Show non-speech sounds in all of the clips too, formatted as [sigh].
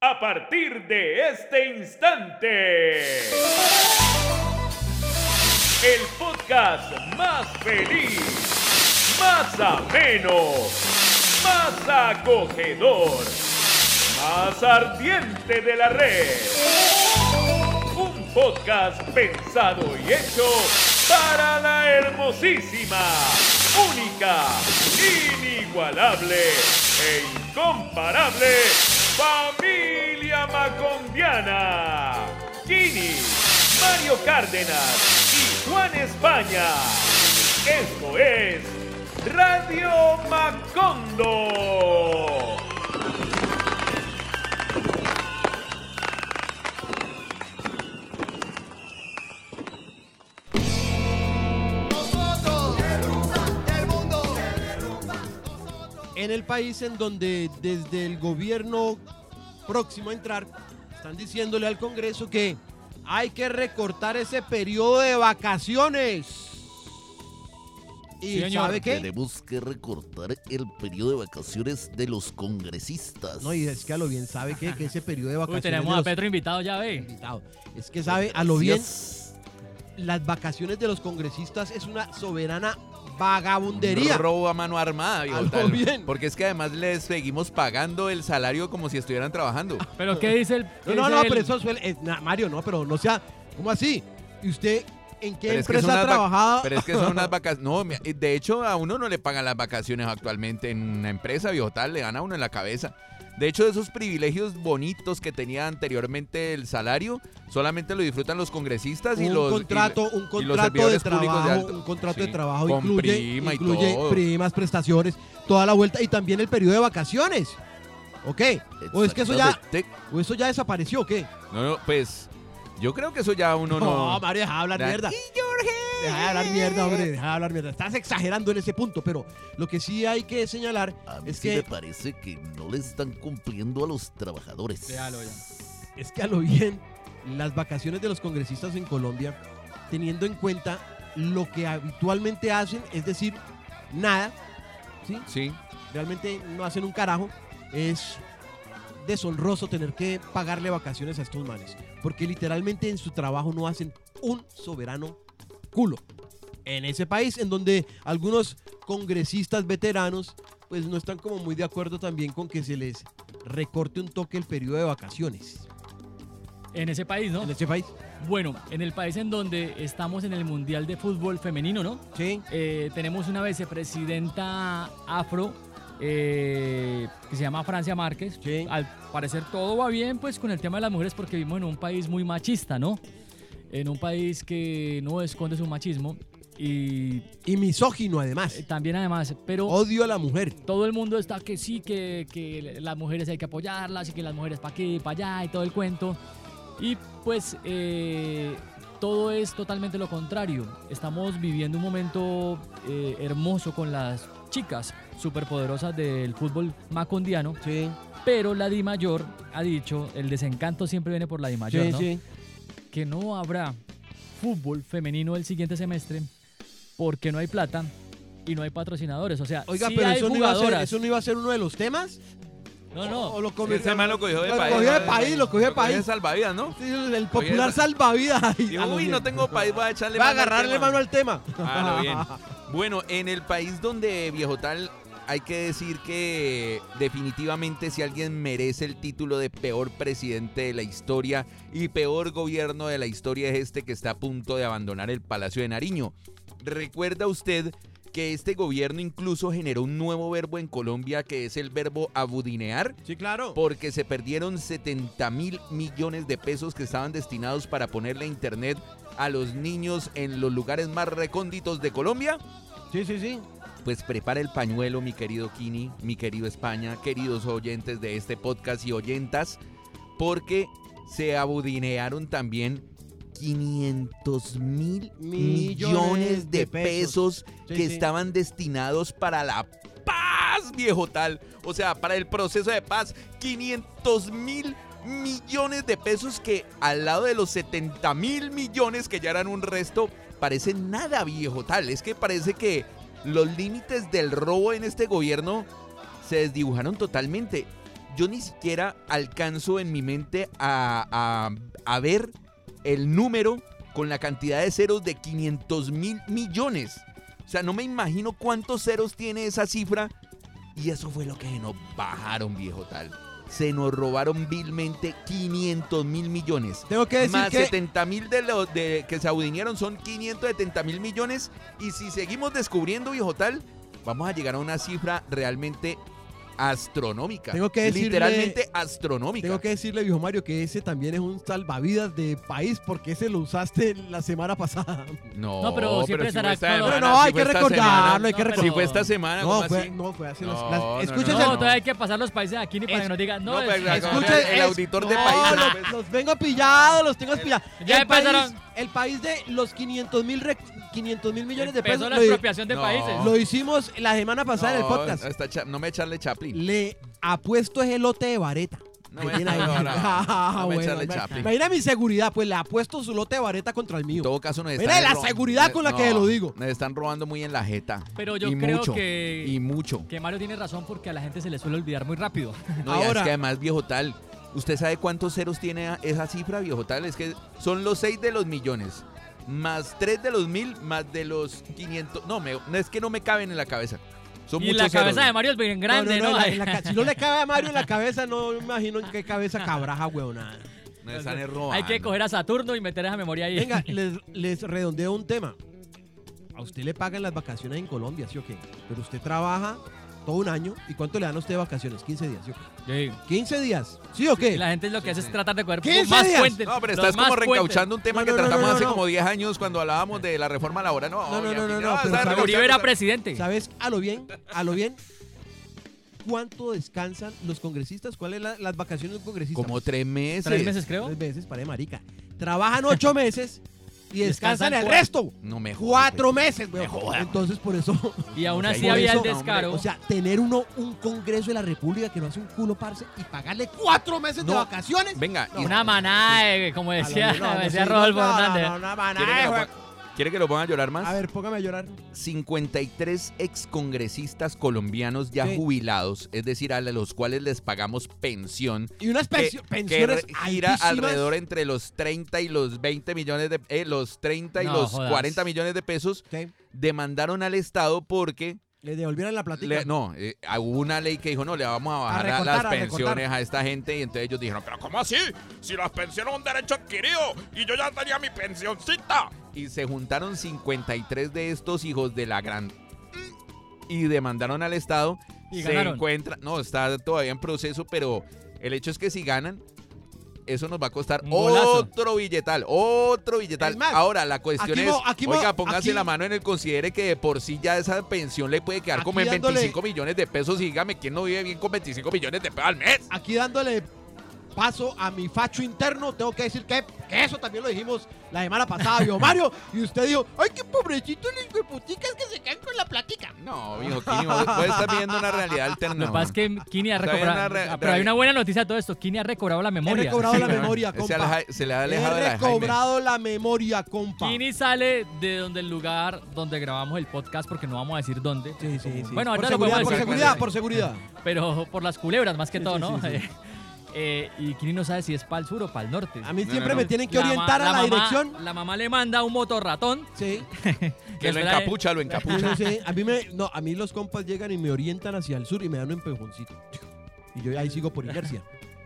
A partir de este instante, el podcast más feliz, más ameno, más acogedor, más ardiente de la red. Un podcast pensado y hecho para la hermosísima, única, inigualable e incomparable familia macondiana. Kini, Mario Cárdenas y Juan España. Esto es Radio Macondo. En el país en donde desde el gobierno próximo a entrar están diciéndole al Congreso que hay que recortar ese periodo de vacaciones. ¿Y Sí, sabe qué? Tenemos que recortar el periodo de vacaciones de los congresistas. No, y es que a lo bien sabe que, que ese periodo de Uy, vacaciones tenemos de a Petro invitado, ya ve. invitados, es que sabe a lo bien las vacaciones de los congresistas es una soberana vagabundería. Robo a mano armada, viejo A lo tal. bien. Porque es que además les seguimos pagando el salario como si estuvieran trabajando. [laughs] Pero ¿qué dice el No, qué no, dice no, el- pero eso suele. eh, na- Mario, no, pero no sea. ¿Cómo así? ¿Y usted en qué Pero es que son empresa ha unas vac- trabajado? Pero es que son unas [laughs] vacaciones. No, de hecho, a uno no le pagan las vacaciones actualmente en una empresa, viejo tal, le gana a uno en la cabeza. De hecho, esos privilegios bonitos que tenía anteriormente el salario, solamente lo disfrutan los congresistas y un los. y- contrato, un los contrato de públicos de trabajo, alto. un contrato de trabajo con incluye, prima y incluye todo. primas, prestaciones, toda la vuelta y también el periodo de vacaciones. ¿Ok? ¿O es que eso ya, o eso ya desapareció o qué? No, no, pues. Yo creo que eso ya uno No, no. Mario, deja de hablar mierda. Deja de hablar mierda, hombre, deja de hablar mierda. Estás exagerando en ese punto, pero lo que sí hay que señalar A mí es sí que me parece que no le están cumpliendo a los trabajadores. Ya. es que a lo bien las vacaciones de los congresistas en Colombia, teniendo en cuenta lo que habitualmente hacen, es decir, nada, ¿sí? Sí. Realmente no hacen un carajo, es deshonroso tener que pagarle vacaciones a estos manes, porque literalmente en su trabajo no hacen un soberano culo. En ese país en donde algunos congresistas veteranos pues no están como muy de acuerdo también con que se les recorte un toque el periodo de vacaciones. En ese país, ¿no? En ese país. Bueno, en el país en donde estamos en el Mundial de Fútbol Femenino, ¿no? Sí. Eh, tenemos una vicepresidenta afro eh, que se llama Francia Márquez. Sí. Al parecer todo va bien pues con el tema de las mujeres porque vivimos en un país muy machista, ¿no? En un país que no esconde su machismo y Y misógino además. eh, también además, pero Odio a la mujer. todo el mundo está que sí, que, que las mujeres hay que apoyarlas y que las mujeres para aquí, para allá y todo el cuento. Y pues eh, todo es totalmente lo contrario. Estamos viviendo un momento eh, hermoso con las chicas superpoderosas del fútbol macondiano, Sí, pero la Di Mayor ha dicho, el desencanto siempre viene por la Di Mayor, sí, ¿no? sí. que no habrá fútbol femenino el siguiente semestre porque no hay plata y no hay patrocinadores. O sea, Oiga, sí pero hay eso no, iba a ser, eso no iba a ser uno de los temas. No, no. O lo cogió, Ese man lo cogió de lo país. cogió de país, lo cogió de país. salvavidas, ¿no? Sí, el, popular salvavidas. [laughs] A uy, no tengo país, voy a echarle Va a mano al agarrarle tema". mano al tema. Ah, lo bien. [laughs] Bueno, en el país donde viejo tal, hay que decir que definitivamente si alguien merece el título de peor presidente de la historia y peor gobierno de la historia es este que está a punto de abandonar el Palacio de Nariño. ¿Recuerda usted que este gobierno incluso generó un nuevo verbo en Colombia que es el verbo abudinear? Sí, claro. porque se perdieron 70 mil millones de pesos que estaban destinados para ponerle internet a los niños en los lugares más recónditos de Colombia. Sí, sí, sí. Pues prepara el pañuelo, mi querido Kini, mi querido España, queridos oyentes de este podcast y oyentas, porque se abudinearon también 500 mil millones de pesos Sí, que sí. estaban destinados para la paz, viejo tal. O sea, para el proceso de paz, 500 mil millones de pesos que al lado de los 70 mil millones que ya eran un resto, parece nada, viejo tal. Es que parece que los límites del robo en este gobierno se desdibujaron totalmente. yo ni siquiera alcanzo en mi mente a, a- a ver el número con la cantidad de ceros de 500 mil millones. O sea, no me imagino cuántos ceros tiene esa cifra. Y eso fue lo que nos bajaron, viejo tal. Se nos robaron vilmente 500 mil millones. Tengo que decir Más que 70 mil de los de, que se audinieron son 570 mil millones. Y si seguimos descubriendo, viejo tal, vamos a llegar a una cifra realmente astronómica. Tengo que decirle- Literalmente astronómica. tengo que decirle, viejo Mario, que ese también es un salvavidas de país porque ese lo usaste la semana pasada. No, No, pero siempre si estará fue esta con- Pero semana, no, si hay que recordarlo, semana. hay que No, Si fue recordarlo. esta semana, No, ¿cómo fue, así? no, fue hace las... No, las- no, escúchese- No, no. todavía hay que pasar los países aquí ni para Es- que nos digan. No, No, es- pues, es- Escuche, el auditor de no, países, los-. Los vengo pillados, los tengo pillados. Ya el, país, empezaron. El país de los 500 mil 500 mil millones de empezó pesos la lo, expropiación de No. países. lo hicimos la semana pasada en el No, podcast. está Cha- no me echarle Chaplin. Le apuesto es elote de vareta. No me, tiene ahí. [laughs] no, no, [laughs] Ah, no me bueno, echarle ima- Chaplin. Imagina mi seguridad, pues le apuesto su lote de vareta contra el mío. En todo caso, nos Mira están la ro- seguridad con la que lo digo. Nos están robando muy en la jeta. Pero yo y creo mucho, que, Y mucho. que Mario tiene razón porque a la gente se le suele olvidar muy rápido. No, Ahora- es que además, viejo tal, ¿usted sabe cuántos ceros tiene esa cifra, viejo tal? Es que son los 6 de los millones, más 3 de los mil, más de los 500. No, me, no, es que no me caben en la cabeza. Son y muchos la cabeza ceros. de Mario es bien grande, No, no, ¿no? no, en la- si no le cabe a Mario en la cabeza, no me imagino qué cabeza cabraja, huevonada. Nos están robando. Hay que coger a Saturno y meter esa memoria ahí. Venga, [laughs] les, les redondeo un tema. A usted le pagan las vacaciones en Colombia, ¿sí o qué? Pero usted trabaja todo un año. ¿Y cuánto le dan a usted de vacaciones? 15 días, ¿sí o qué? Sí. 15 días, ¿sí o Y qué? la gente lo que hace es tratar de coger 15 más días. fuentes. No, pero estás como fuentes. reencauchando un tema No, que no, no, tratamos no, hace no. como 10 años cuando hablábamos de la reforma laboral. No, No, no, no, no, pero. Uribe era presidente. ¿Sabes a lo bien? A lo bien. ¿Cuánto descansan los congresistas? ¿Cuáles son las vacaciones de un congresista? Como tres meses. Tres meses, creo. Tres meses, para de marica. Trabajan ocho meses y descansan Descansan el resto. No me jodas, Cuatro meses, weón. joda. Entonces, por eso, [laughs] Y aún así por había eso, el descaro. o sea, tener uno un congreso de la república que no hace un culo, parce, y pagarle cuatro meses de vacaciones. Venga, una manada, de- como decía, [laughs] Rodolfo no, no, Hernández. no, no, no, ¿quiere, que lo ponga, que a llorar más? A ver, póngame a llorar. 53 excongresistas colombianos ya Sí. jubilados, es decir, a los cuales les pagamos pensión, Y unas que, pensio- que pensiones re- gira altísimas. alrededor entre los 30 y los 20 millones de eh, los 30 y No, los jodas. 40 millones de pesos Sí, demandaron al Estado porque le devolvieran la platica. le- no, eh, hubo una ley que dijo, "No, le vamos a bajar a recortar, las a pensiones recortar. a esta gente" y entonces ellos dijeron, "Pero ¿Cómo así? Si las pensiones son un derecho adquirido y yo ya tenía mi pensioncita. Y se juntaron 53 de estos hijos de la gran y demandaron al Estado. Y se ganaron. encuentra, no, está todavía en proceso, pero el hecho es que si ganan, eso nos va a costar otro billetal, otro billetal. Más, Ahora, la cuestión aquí es, aquí oiga, póngase aquí- la mano en el considere que de por sí ya esa pensión le puede quedar como en dándole- 25 millones de pesos y dígame, ¿quién no vive bien con 25 millones de pesos al mes? Aquí dándole paso a mi facho interno, tengo que decir que, que eso también lo dijimos la semana pasada, vio Mario, y usted dijo, ay, qué pobrecito los hijueputicas que se caen con la platica. No, viejo, Kini, vos, vos estás viendo una realidad alterna. Lo que pasa es que Kini ha recobrado. una re- pero hay una buena noticia de todo esto. Kini ha recobrado la He memoria. recobrado la memoria, se, compa. aleja- se le ha alejado He la recobrado la memoria, compa. Kini sale de donde el lugar donde grabamos el podcast, porque no vamos a decir dónde. Sí, sí, sí. Bueno, por ahorita lo seguridad, podemos por seguridad, por seguridad. Pero por las culebras más que Sí, todo, sí, ¿no? [laughs] Eh, y Kini no sabe si es para el sur o para el norte. A mí No, siempre no, no. me tienen que La ma- orientar a la, mamá- dirección. La mamá le manda un motorratón. Sí. [laughs] Que lo encapucha, lo encapucha. Sí, sí. A mí me, no, a mí los compas llegan y me orientan hacia el sur y me dan un empujoncito. Y yo ahí sigo por inercia.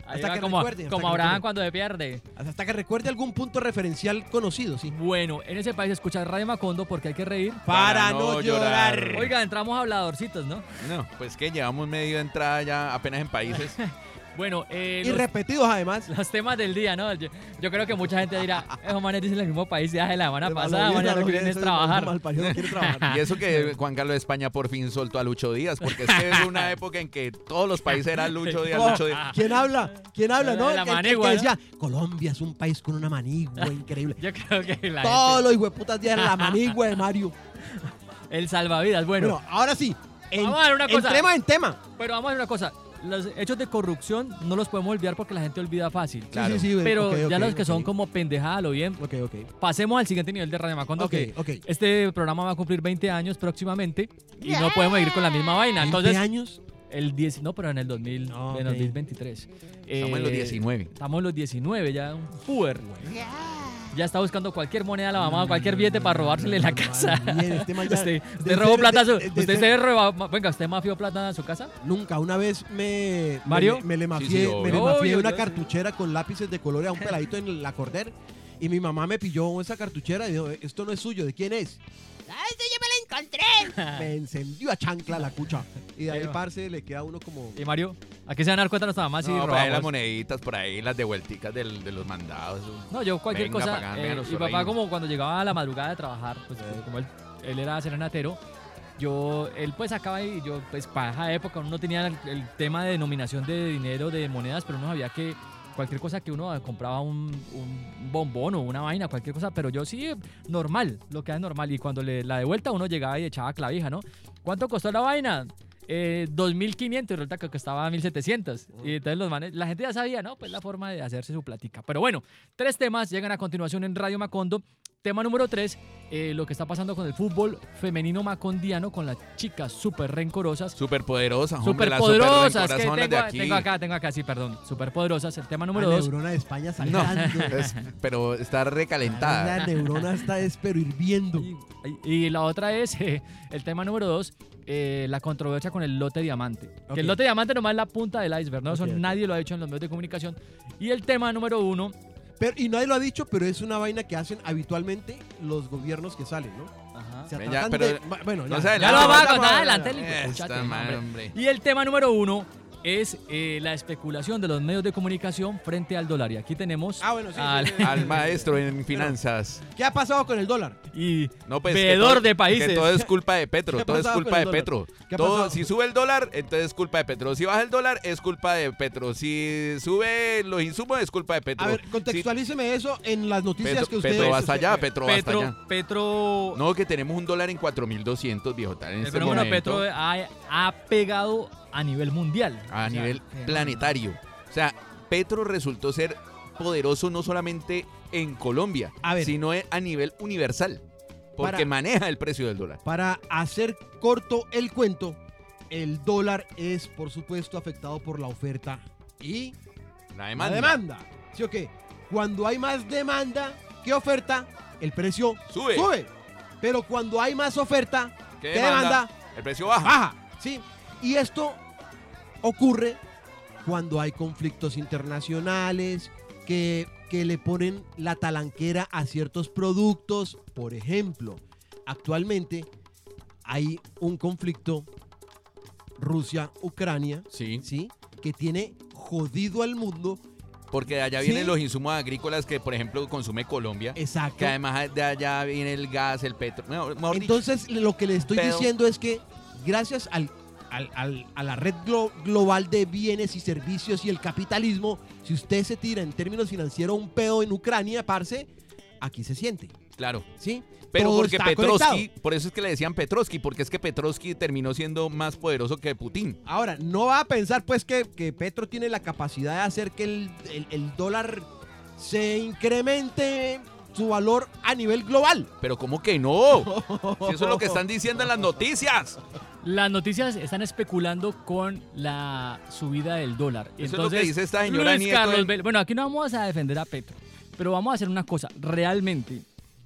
Ahí Hasta que como, recuerde, hasta como que Abraham recuerde. cuando se pierde. Hasta que recuerde algún punto referencial conocido, sí. Bueno, en ese país escuchar Radio Macondo porque hay que reír. Para, no llorar. Oiga, entramos habladorcitos, ¿no? No, pues que llevamos medio entrada ya apenas en países. [laughs] Bueno, eh, Y los, repetidos además. los temas del día, ¿no? Yo, yo creo que mucha gente dirá, esos manes dicen el mismo país ya de la semana pasada, mañana lo malo, que quieren es trabajar. malparido no quiere trabajar. [laughs] Y eso que Juan Carlos de España por fin soltó a Lucho Díaz, porque es que es una época en que todos los países eran Lucho Díaz, Oh, Lucho Díaz. ¿Quién habla? ¿Quién habla? ¿No? La El- el- el manigua, que ¿no? decía, Colombia es un país con una manigua [laughs] increíble. Yo creo que la Todos gente- los hijueputas dieron la manigua de Mario. [laughs] El salvavidas, bueno. Bueno, ahora sí. En, Vamos a ver una cosa. Entremos en tema. Pero vamos a ver una cosa. Los hechos de corrupción no los podemos olvidar porque la gente olvida fácil. Claro. Sí, sí, sí. Pero ya los que son como pendejada lo bien, Ok, ok. pasemos al siguiente nivel de Radio Macondo. Ok, que ok. Este programa va a cumplir 20 años próximamente y no podemos ir con la misma vaina. 20 Entonces, años. El 10, no, pero en el 2000, Ah, en el ok. 2023. Estamos en los Eh, 19. Estamos en los 19, ya un puer. Ya está buscando cualquier moneda a la mamá, cualquier billete para robársele la casa. Bien, este man ya- [laughs] Usted, robó plata, a su- usted se robó, venga, usted mafió plata a su casa. Nunca, una vez me. ¿Mario? Me, me le mafié, sí, obvio. me le mafié Obvio, una yo- cartuchera con lápices de colores a un peladito en la corder. Y mi mamá me pilló esa cartuchera y dijo: Esto no es suyo, ¿de quién es? ¡Ah, eso yo me la encontré! [laughs] Me encendió a chancla la cucha. Y de ahí, parce, le queda a uno como. Y Mario, ¿a qué se van a dar cuenta nuestra mamá si no, por ahí las robamos? moneditas, por ahí las devuelticas del- de los mandados. No, yo cualquier Venga, cosa. eh, a los mi papá, reinos. como cuando llegaba a la madrugada de trabajar, pues como él, él era serenatero, yo, él pues sacaba y yo, pues para esa época uno no tenía el, el tema de denominación de dinero, de monedas, pero uno sabía que cualquier cosa que uno compraba un, un bombón o una vaina, cualquier cosa, pero yo sí, normal, lo que es normal. Y cuando le, la de vuelta uno llegaba y echaba clavija, ¿no? ¿Cuánto costó la vaina? Eh, 2.500 y resulta que costaba 1.700. Y entonces los manes, la gente ya sabía, ¿no? Pues la forma de hacerse su platica. Pero bueno, tres temas llegan a continuación en Radio Macondo. Tema número tres, eh, lo que está pasando con el fútbol femenino macondiano, con las chicas súper rencorosas. Súper poderosas, hombre. Súper poderosas, que superrencorazonas de tengo, aquí. tengo acá, tengo acá, sí, perdón. Súper poderosas. El tema La número dos, neurona de España [laughs] No, [laughs] es- pero está La recalentada. neurona está es pero hirviendo. Y, y la otra es eh, [laughs] el tema número dos, eh, la controversia con el lote diamante. Ok. Que el lote diamante nomás es la punta del iceberg, ¿no? Eso Ok, ok. nadie lo ha hecho en los medios de comunicación. Y el tema número uno, Pero, y nadie lo ha dicho, pero es una vaina que hacen habitualmente los gobiernos que salen, ¿no? Se Ven, ya, tratan pero- de- ma- bueno, no ya, ya adelante, lo vamos a contar adelante. Y el tema número uno es eh, la especulación de los medios de comunicación frente al dólar. Y aquí tenemos Ah, bueno, sí, sí, al sí, sí. Al maestro en finanzas. ¿Qué ha pasado con el dólar? y No, pues, que veedor todo- de países. Que todo es culpa de Petro, [laughs] ¿Qué ha todo es culpa de? Petro. ¿Qué ha Todo, si sube el dólar, entonces es culpa de Petro. Si baja el dólar, es culpa de Petro. Si sube los insumos, es culpa de Petro. A ver, Si- contextualíceme eso en las noticias Petro, que ustedes... Petro hasta allá, [laughs] Petro, hasta Petro, allá. Petro, No, que tenemos un dólar en 4.200, viejo. tal, En el este fenómeno Petro ha, ha pegado a nivel mundial. a O sea, nivel eh, planetario. O sea, Petro resultó ser poderoso no solamente en Colombia, A ver. sino a nivel universal. Porque Para- maneja el precio del dólar. Para hacer corto el cuento, el dólar es, por supuesto, afectado por la oferta y La la demanda. demanda. ¿Sí o qué? Cuando hay más demanda que oferta, el precio Sube. sube. Pero cuando hay más oferta ¿Qué que demanda? demanda, El precio baja. baja. ¿sí? Y esto ocurre cuando hay conflictos internacionales que, que le ponen la talanquera a ciertos productos. Por ejemplo, actualmente hay un conflicto Rusia-Ucrania, Sí, ¿sí? Que tiene jodido al mundo. porque de allá Sí. vienen los insumos agrícolas que, por ejemplo, consume Colombia. Exacto. Que además de allá viene el gas, el petróleo. Dicho, Entonces, lo que le estoy diciendo es que gracias al, al- al- a la red glo- global de bienes y servicios y el capitalismo, si usted se tira en términos financieros un pedo en Ucrania, parce, aquí se siente, claro. ¿sí? Pero Todo porque Petrovsky, conectado. por eso es que le decían Petrovsky, porque es que Petrovsky terminó siendo más poderoso que Putin. Ahora, no va a pensar pues que, que Petro tiene la capacidad de hacer que el, el- el dólar se incremente su valor a nivel global. Pero ¿cómo que no? [laughs] Si eso es lo que están diciendo en las noticias. Las noticias están especulando con la subida del dólar. Eso es lo que dice esta señora Luis Carlos Bueno, aquí no vamos a defender a Petro, pero vamos a hacer una cosa. Realmente,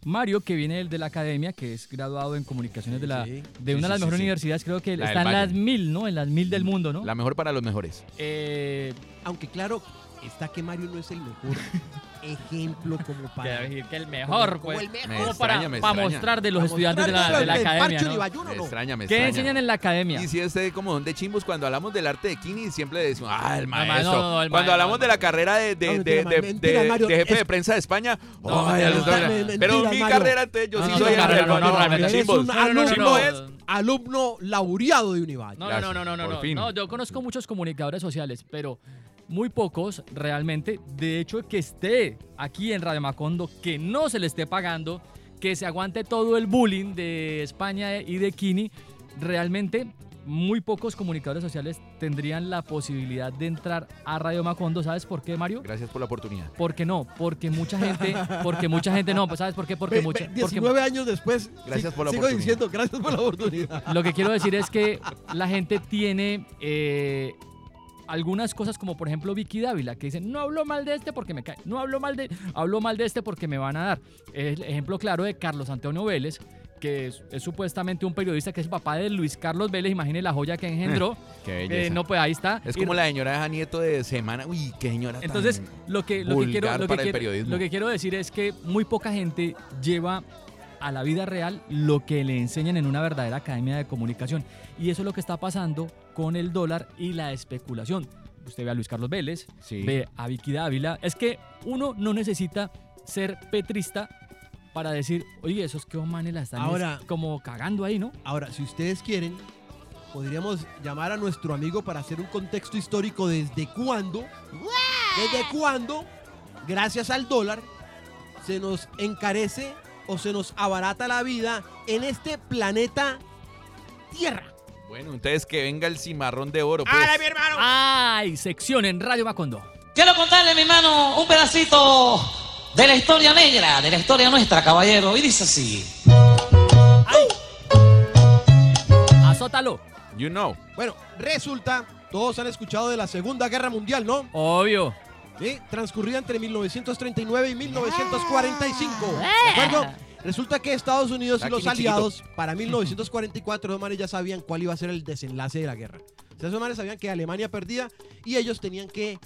Mario, que viene de la academia, que es graduado en comunicaciones de, la, Sí. de Sí, una de las sí, mejores sí. universidades, creo que La está en Valle. las mil, ¿no? En las mil del mundo, ¿no? La mejor para los mejores. Eh, Aunque claro, está que Mario no es el mejor ejemplo como [laughs] para... que, que el mejor, como pues. el mejor. Me Como extraña, para, me para mostrar de los Para estudiantes de la, de la academia, ¿no? Unibayuno, Me no. extraña, me ¿Qué extraña. enseñan en la academia? Y si este como don de chimbos, cuando hablamos del arte de Kini, siempre decimos, ah, el maestro. no, no, el cuando maestro, hablamos de la carrera de, de, No, de, mentira, de- mentira, de- Mario, de jefe es- de prensa de España, No, ay, mentira, pero mi Mario. carrera, entonces, yo No, sí no, soy no, el no, chimbos. es alumno laureado de Univalle. No, no, no, no, no, no, no. Yo conozco muchos comunicadores sociales, pero muy pocos realmente. De hecho, que esté aquí en Radio Macondo, que no se le esté pagando, que se aguante todo el bullying de España y de Kini, realmente muy pocos comunicadores sociales tendrían la posibilidad de entrar a Radio Macondo. ¿Sabes por qué, Mario? Gracias por la oportunidad. ¿Por qué no? Porque mucha gente, porque mucha gente no, pues ¿sabes por qué? Porque Ve- mucha, ve- porque 19 años después, Gracias si- por la sigo oportunidad. diciendo, gracias por la oportunidad. Lo que quiero decir es que la gente tiene eh, algunas cosas como por ejemplo Vicky Dávila que dicen no hablo mal de este porque me cae, no hablo mal de, hablo mal de este porque me van a dar. El ejemplo claro de Carlos Antonio Vélez que es, es supuestamente un periodista que es papá de Luis Carlos Vélez, imagine la joya que engendró. [laughs] Qué Eh, no, pues ahí está. es Y- como la señora de Nieto de semana. Uy, qué señora. tan entonces, lo que, lo que quiero, que lo que quiero decir es que muy poca gente lleva a la vida real lo que le enseñan en una verdadera academia de comunicación. Y eso es lo que está pasando con el dólar y la especulación. Usted ve a Luis Carlos Vélez, Sí. ve a Vicky Dávila. Es que uno no necesita ser petrista para decir, oye, esos que manes la están es Ahora- como cagando ahí, ¿no? Ahora, si ustedes quieren, podríamos llamar a nuestro amigo para hacer un contexto histórico desde cuándo, desde cuándo, gracias al dólar, se nos encarece o se nos abarata la vida en este planeta Tierra. Bueno, entonces que venga el cimarrón de oro. Pues. ¡Ahora, mi hermano! ¡Ay! Sección en Radio Macondo. Quiero contarle, mi hermano, un pedacito de la historia negra, de la historia nuestra, caballero. Y dice así. ¡Azótalo! You know. Bueno, resulta, todos han escuchado de la Segunda Guerra Mundial, ¿no? Obvio. ¿Sí? Transcurrida entre 1939 y 1945. ¿De acuerdo? Resulta que Estados Unidos y los aliados para [laughs] 1944 esos manes ya sabían cuál iba a ser el desenlace de la guerra. O sea, esos manes sabían que Alemania perdía y ellos tenían que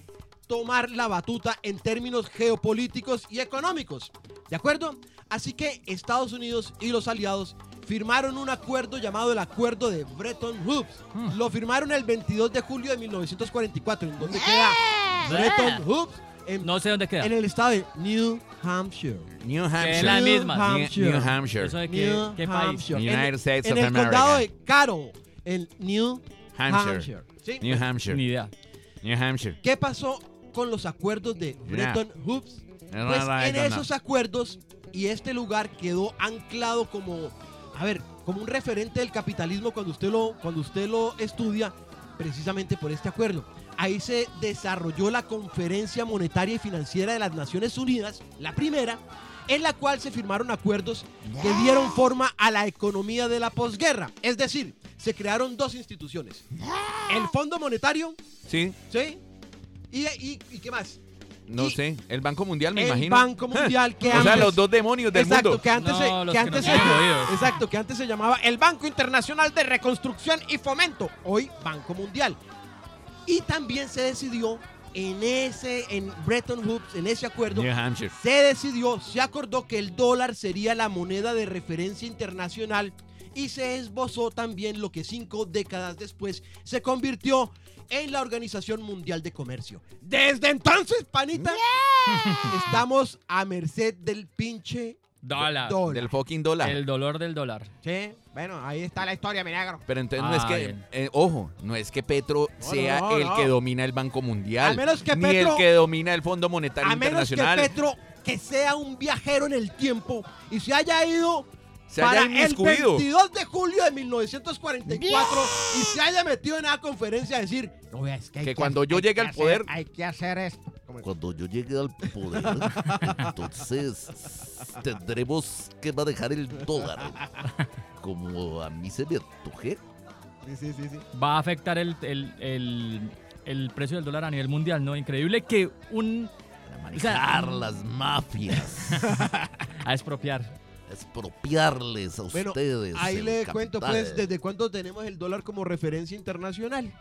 tomar la batuta en términos geopolíticos y económicos. ¿De acuerdo? Así que Estados Unidos y los aliados firmaron un acuerdo llamado el Acuerdo de Bretton Woods. Lo firmaron el 22 de julio de 1944. ¿En dónde queda Bretton Woods? En, No sé dónde queda. en el estado de New Hampshire. New es Hampshire. la New misma. New, Hampshire. New Hampshire. ¿Eso de qué, New qué país? Hampshire. United en, States en of el America. condado de Carroll, en New Hampshire. Hampshire. ¿sí? New Hampshire. Ni idea. New Hampshire. ¿Qué pasó con los acuerdos de Bretton Woods? Pues en esos acuerdos y este lugar quedó anclado como, a ver, como un referente del capitalismo cuando usted lo, cuando usted lo estudia, precisamente por este acuerdo. Ahí se desarrolló la Conferencia Monetaria y Financiera de las Naciones Unidas, la primera, en la cual se firmaron acuerdos que dieron forma a la economía de la posguerra. Es decir, se crearon dos instituciones. El Fondo Monetario, Sí, ¿sí? ¿Y, y, y qué más? no Y- sé. El Banco Mundial, me el imagino. Banco [laughs] Mundial que o sea, antes- los dos demonios del exacto, mundo. que antes, No, se, que que antes se, exacto, que antes se llamaba el Banco Internacional de Reconstrucción y Fomento, hoy Banco Mundial. Y también se decidió en ese, en Bretton Woods, en ese acuerdo, New Hampshire. se decidió, se acordó que el dólar sería la moneda de referencia internacional y se esbozó también lo que cinco décadas después se convirtió en la Organización Mundial de Comercio. Desde entonces, panita, estamos a merced del pinche Dólar. dólar. Del fucking dólar. El dolor del dólar. Sí, bueno, ahí está la historia, mi negro. Pero entonces no es Ah, que, eh, ojo, no es que Petro No, sea no, el no. que domina el Banco Mundial. A menos que ni Petro- el que domina el Fondo Monetario A menos que Internacional. Petro, que sea un viajero en el tiempo y se haya ido Se haya para el inmiscuido. 22 de julio de 1944 y se haya metido en una conferencia a decir, no veas que, hay Que cuando yo hay llegue que al hacer- poder- hay que hacer esto. Cuando yo llegue al poder, [laughs] entonces tendremos que manejar el dólar. Como a mí se me antoje. Sí, sí, sí, sí. Va a afectar el, el, el, el precio del dólar a nivel mundial, ¿no? Increíble que un... Para O sea, manejar las mafias. [laughs] A expropiar. expropiarles a Bueno, ustedes. Ahí le cuento pues desde cuándo tenemos el dólar como referencia internacional.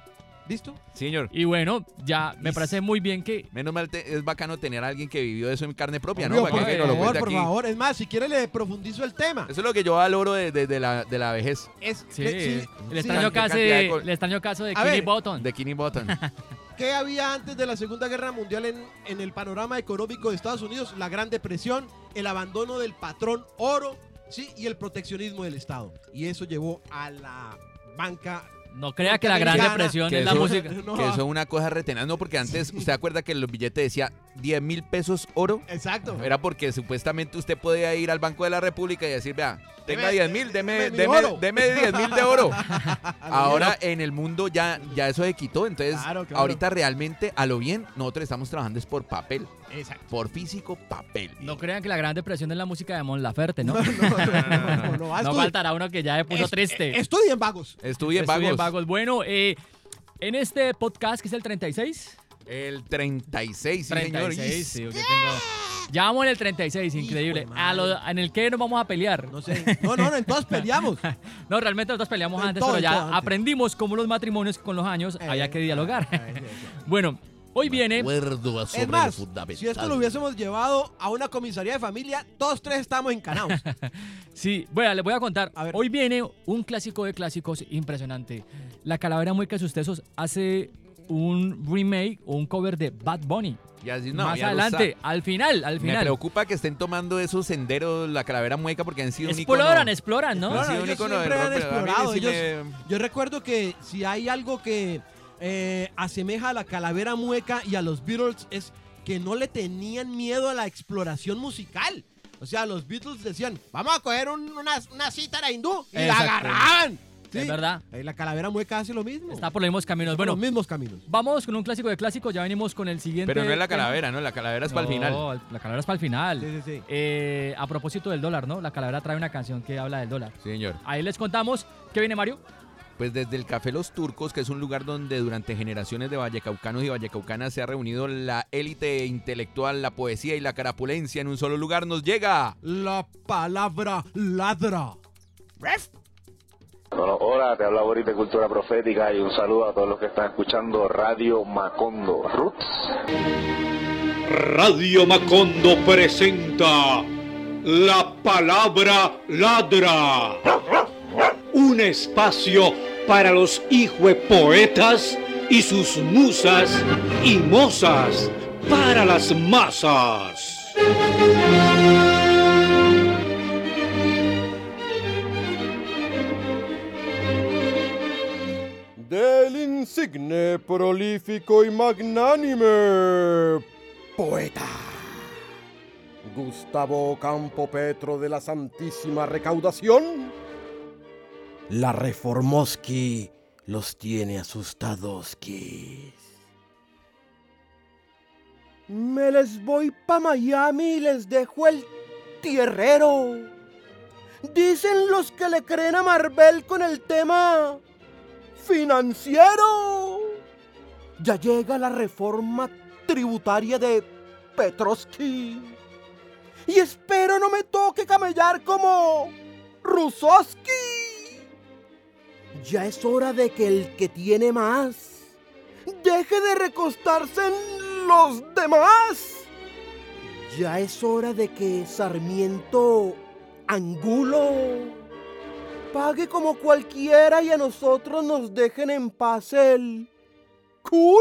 ¿Listo? Señor, Y bueno, ya me parece muy bien que... menos mal te- es bacano tener a alguien que vivió eso en carne propia, ¿no? Obvio, Para que por venga y nos lo favor, cuente por aquí. favor. Es más, si quiere le profundizo el tema. Eso es lo que yo valoro de, de- de la, de la vejez. Es Sí, que- el, sí, extraño sí. caso de de, el extraño caso de A Kenny ver. Button. De Kenny Button. [laughs] ¿Qué había antes de la Segunda Guerra Mundial en, en el panorama económico de Estados Unidos? La Gran Depresión, el abandono del patrón oro ¿sí? y el proteccionismo del Estado. Y eso llevó a la banca. No crea que la Gran Depresión que es la música. No, Que eso es una cosa retenaz, no, porque antes, usted acuerda que en los billetes decía 10 mil pesos oro, Exacto. era porque supuestamente usted podía ir al Banco de la República y decir, vea, tenga Deme- 10 mil, deme, deme deme, oro". deme 10 mil de oro. Ahora en el mundo ya, ya eso se quitó, entonces Claro, claro. ahorita realmente a lo bien nosotros estamos trabajando es por papel, Exacto. por físico papel. No crean que la gran depresión es la música de Mon Laferte, ¿no? No, no, no, no, no, No estudi- faltará uno que ya se puso es- triste. Estudien vagos. Estudien Estudien vagos. Vagos. Bueno, eh, en este podcast, que es el 36. El 36, sí, señor. 36, sí, ¿qué tengo? Ya vamos en el 36, increíble. Hijo de A lo- en el que nos vamos a pelear. No sé. No, no, no, entonces peleamos. [laughs] No, realmente nosotros peleamos En antes, todo, pero en ya antes. aprendimos cómo los matrimonios con los años había que dialogar. Eh, [laughs] bueno, hoy viene. Acuerdo sobre Es más, si esto lo hubiésemos llevado a una comisaría de familia, todos tres estamos encanados. [laughs] Sí, bueno, les voy a contar. A ver. Hoy viene un clásico de clásicos impresionante. La Calavera Mueca de sus tesos hace un remake o un cover de Bad Bunny. Y así, no, Más adelante, al final, al Me final. preocupa que estén tomando esos senderos, la calavera mueca, porque han sido un Exploran, exploran, ¿no? Han sido Claro, un ellos siempre han explorado, sí ellos- me- Yo recuerdo que si hay algo que eh, asemeja a la calavera mueca y a los Beatles es que no le tenían miedo a la exploración musical. O sea, los Beatles decían, vamos a coger un- una, una cítara hindú y la agarraban. Es verdad. La calavera mueca hace lo mismo. Está por los mismos caminos. Por los Bueno, mismos caminos. vamos con un clásico de clásicos. Ya venimos con el siguiente. Pero no es la calavera, ¿no? La calavera es para el final. No, la calavera es para el final. Sí, sí, sí. Eh, a propósito del dólar, ¿no? La calavera trae una canción que habla del dólar. Sí, señor. Ahí les contamos. ¿Qué viene, Mario? Pues desde el Café Los Turcos, que es un lugar donde durante generaciones de vallecaucanos y vallecaucanas se ha reunido la élite intelectual, la poesía y la carapulencia en un solo lugar, nos llega. La palabra ladra. Bueno, hola, te habla Boris de Cultura Profética y un saludo a todos los que están escuchando Radio Macondo Roots. Radio Macondo presenta La Palabra Ladra. Un espacio para los poetas y sus musas y mozas para las masas. del insigne, prolífico y magnánime poeta Gustavo Campo Petro de la Santísima Recaudación. La Reformoski los tiene asustadoskis. Me les voy pa' Miami y les dejo el tierrero. Dicen los que le creen a Marvel con el tema financiero. Ya llega la reforma tributaria de Petrovsky. Y espero no me toque camellar como Rusoski. Ya es hora de que el que tiene más deje de recostarse en los demás. Ya es hora de que Sarmiento Angulo pague como cualquiera y a nosotros nos dejen en paz el culo.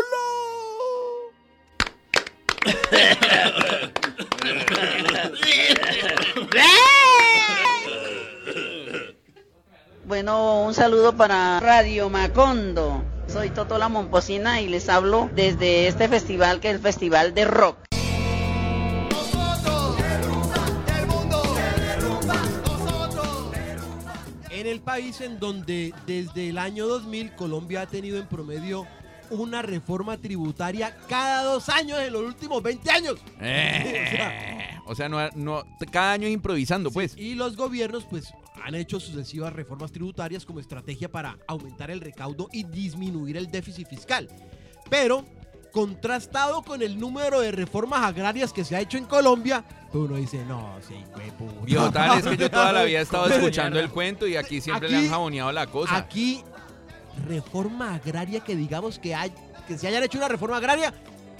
[laughs] Bueno, un saludo para Radio Macondo. Soy Toto la Momposina y les hablo desde este festival que es el Festival de Rock. En el país en donde desde el año 2000 Colombia ha tenido en promedio una reforma tributaria cada dos años en los últimos 20 años. Eh, [laughs] o sea, no, no, cada año improvisando, pues. Y los gobiernos pues han hecho sucesivas reformas tributarias como estrategia para aumentar el recaudo y disminuir el déficit fiscal. Pero contrastado con el número de reformas agrarias que se ha hecho en Colombia, uno dice, no, sí, hueputa". Viejo tal, es que yo toda la vida he estado [laughs] escuchando el cuento y aquí siempre le han jaboneado la cosa. Aquí, reforma agraria que digamos que, hay, que se hayan hecho una reforma agraria,